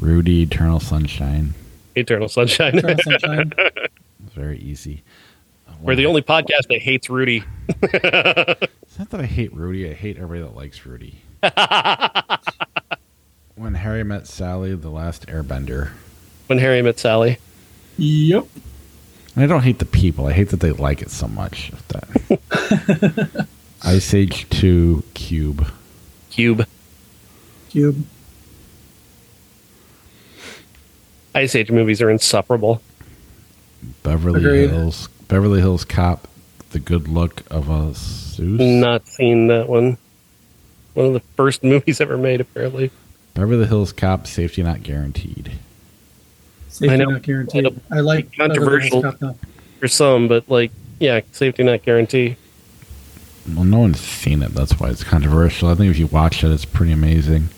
Rudy, Eternal Sunshine. Eternal Sunshine. Eternal Sunshine. It's very easy. We're the only podcast that hates Rudy. It's not that I hate Rudy. I hate everybody that likes Rudy. when Harry met Sally, the last Airbender. when Harry Met Sally. yep. And I don't hate the people. I hate that they like it so much. That. Ice Age 2 Cube. Cube. Cube. Ice Age movies are insufferable. Beverly Agreed. Hills. Beverly Hills Cop. The Good Look of a Zeus. Not seen that one. One of the first movies ever made, apparently. Beverly Hills Cop. Safety Not Guaranteed. Safety I know. not guaranteed. I like Controversial. Cop. For some, but like, yeah, safety not Guaranteed. Well, no one's seen it. That's why it's controversial. I think if you watch it, it's pretty amazing.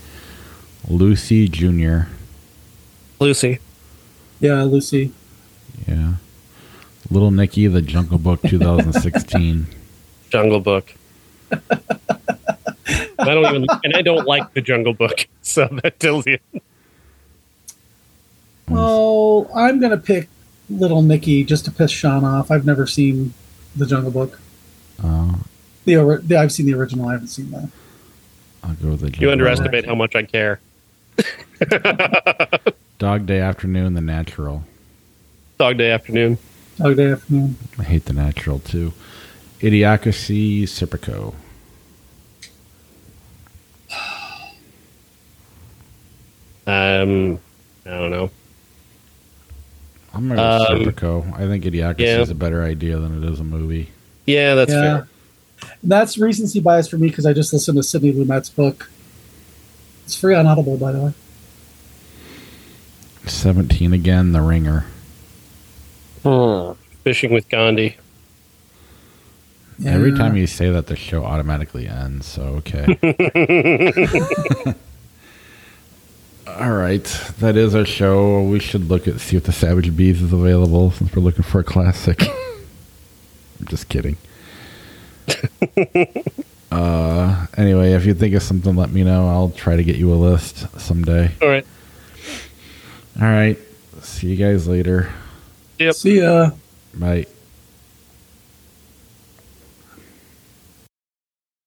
Lucy Jr. Lucy. Yeah, Lucy. Yeah. Little Nicky, The Jungle Book 2016. Jungle Book. I don't even, and I don't like the Jungle Book, so that tells you. Well, I'm gonna pick Little Nicky just to piss Sean off. I've never seen the Jungle Book. uh, The, ori- the I've seen the original. I haven't seen that. I'll go with the You underestimate Book. how much I care. Dog Day Afternoon, The Natural. Dog Day Afternoon. Dog Day Afternoon. I hate The Natural too. Idiocracy, Serpico. Um, I don't know. I'm gonna Um, Serpico. I think Idiocracy yeah. is a better idea than it is a movie. Yeah, that's yeah. fair. That's recency bias for me because I just listened to Sidney Lumet's book. It's free on Audible, by the way. 17 again, The Ringer. Hmm. Fishing with Gandhi. Every time you say that, the show automatically ends. So okay. All right, that is our show. We should look at see if the Savage Bees is available since we're looking for a classic. I'm just kidding. uh, anyway, if you think of something, let me know. I'll try to get you a list someday. All right. All right, see you guys later. Yep. See ya. Bye.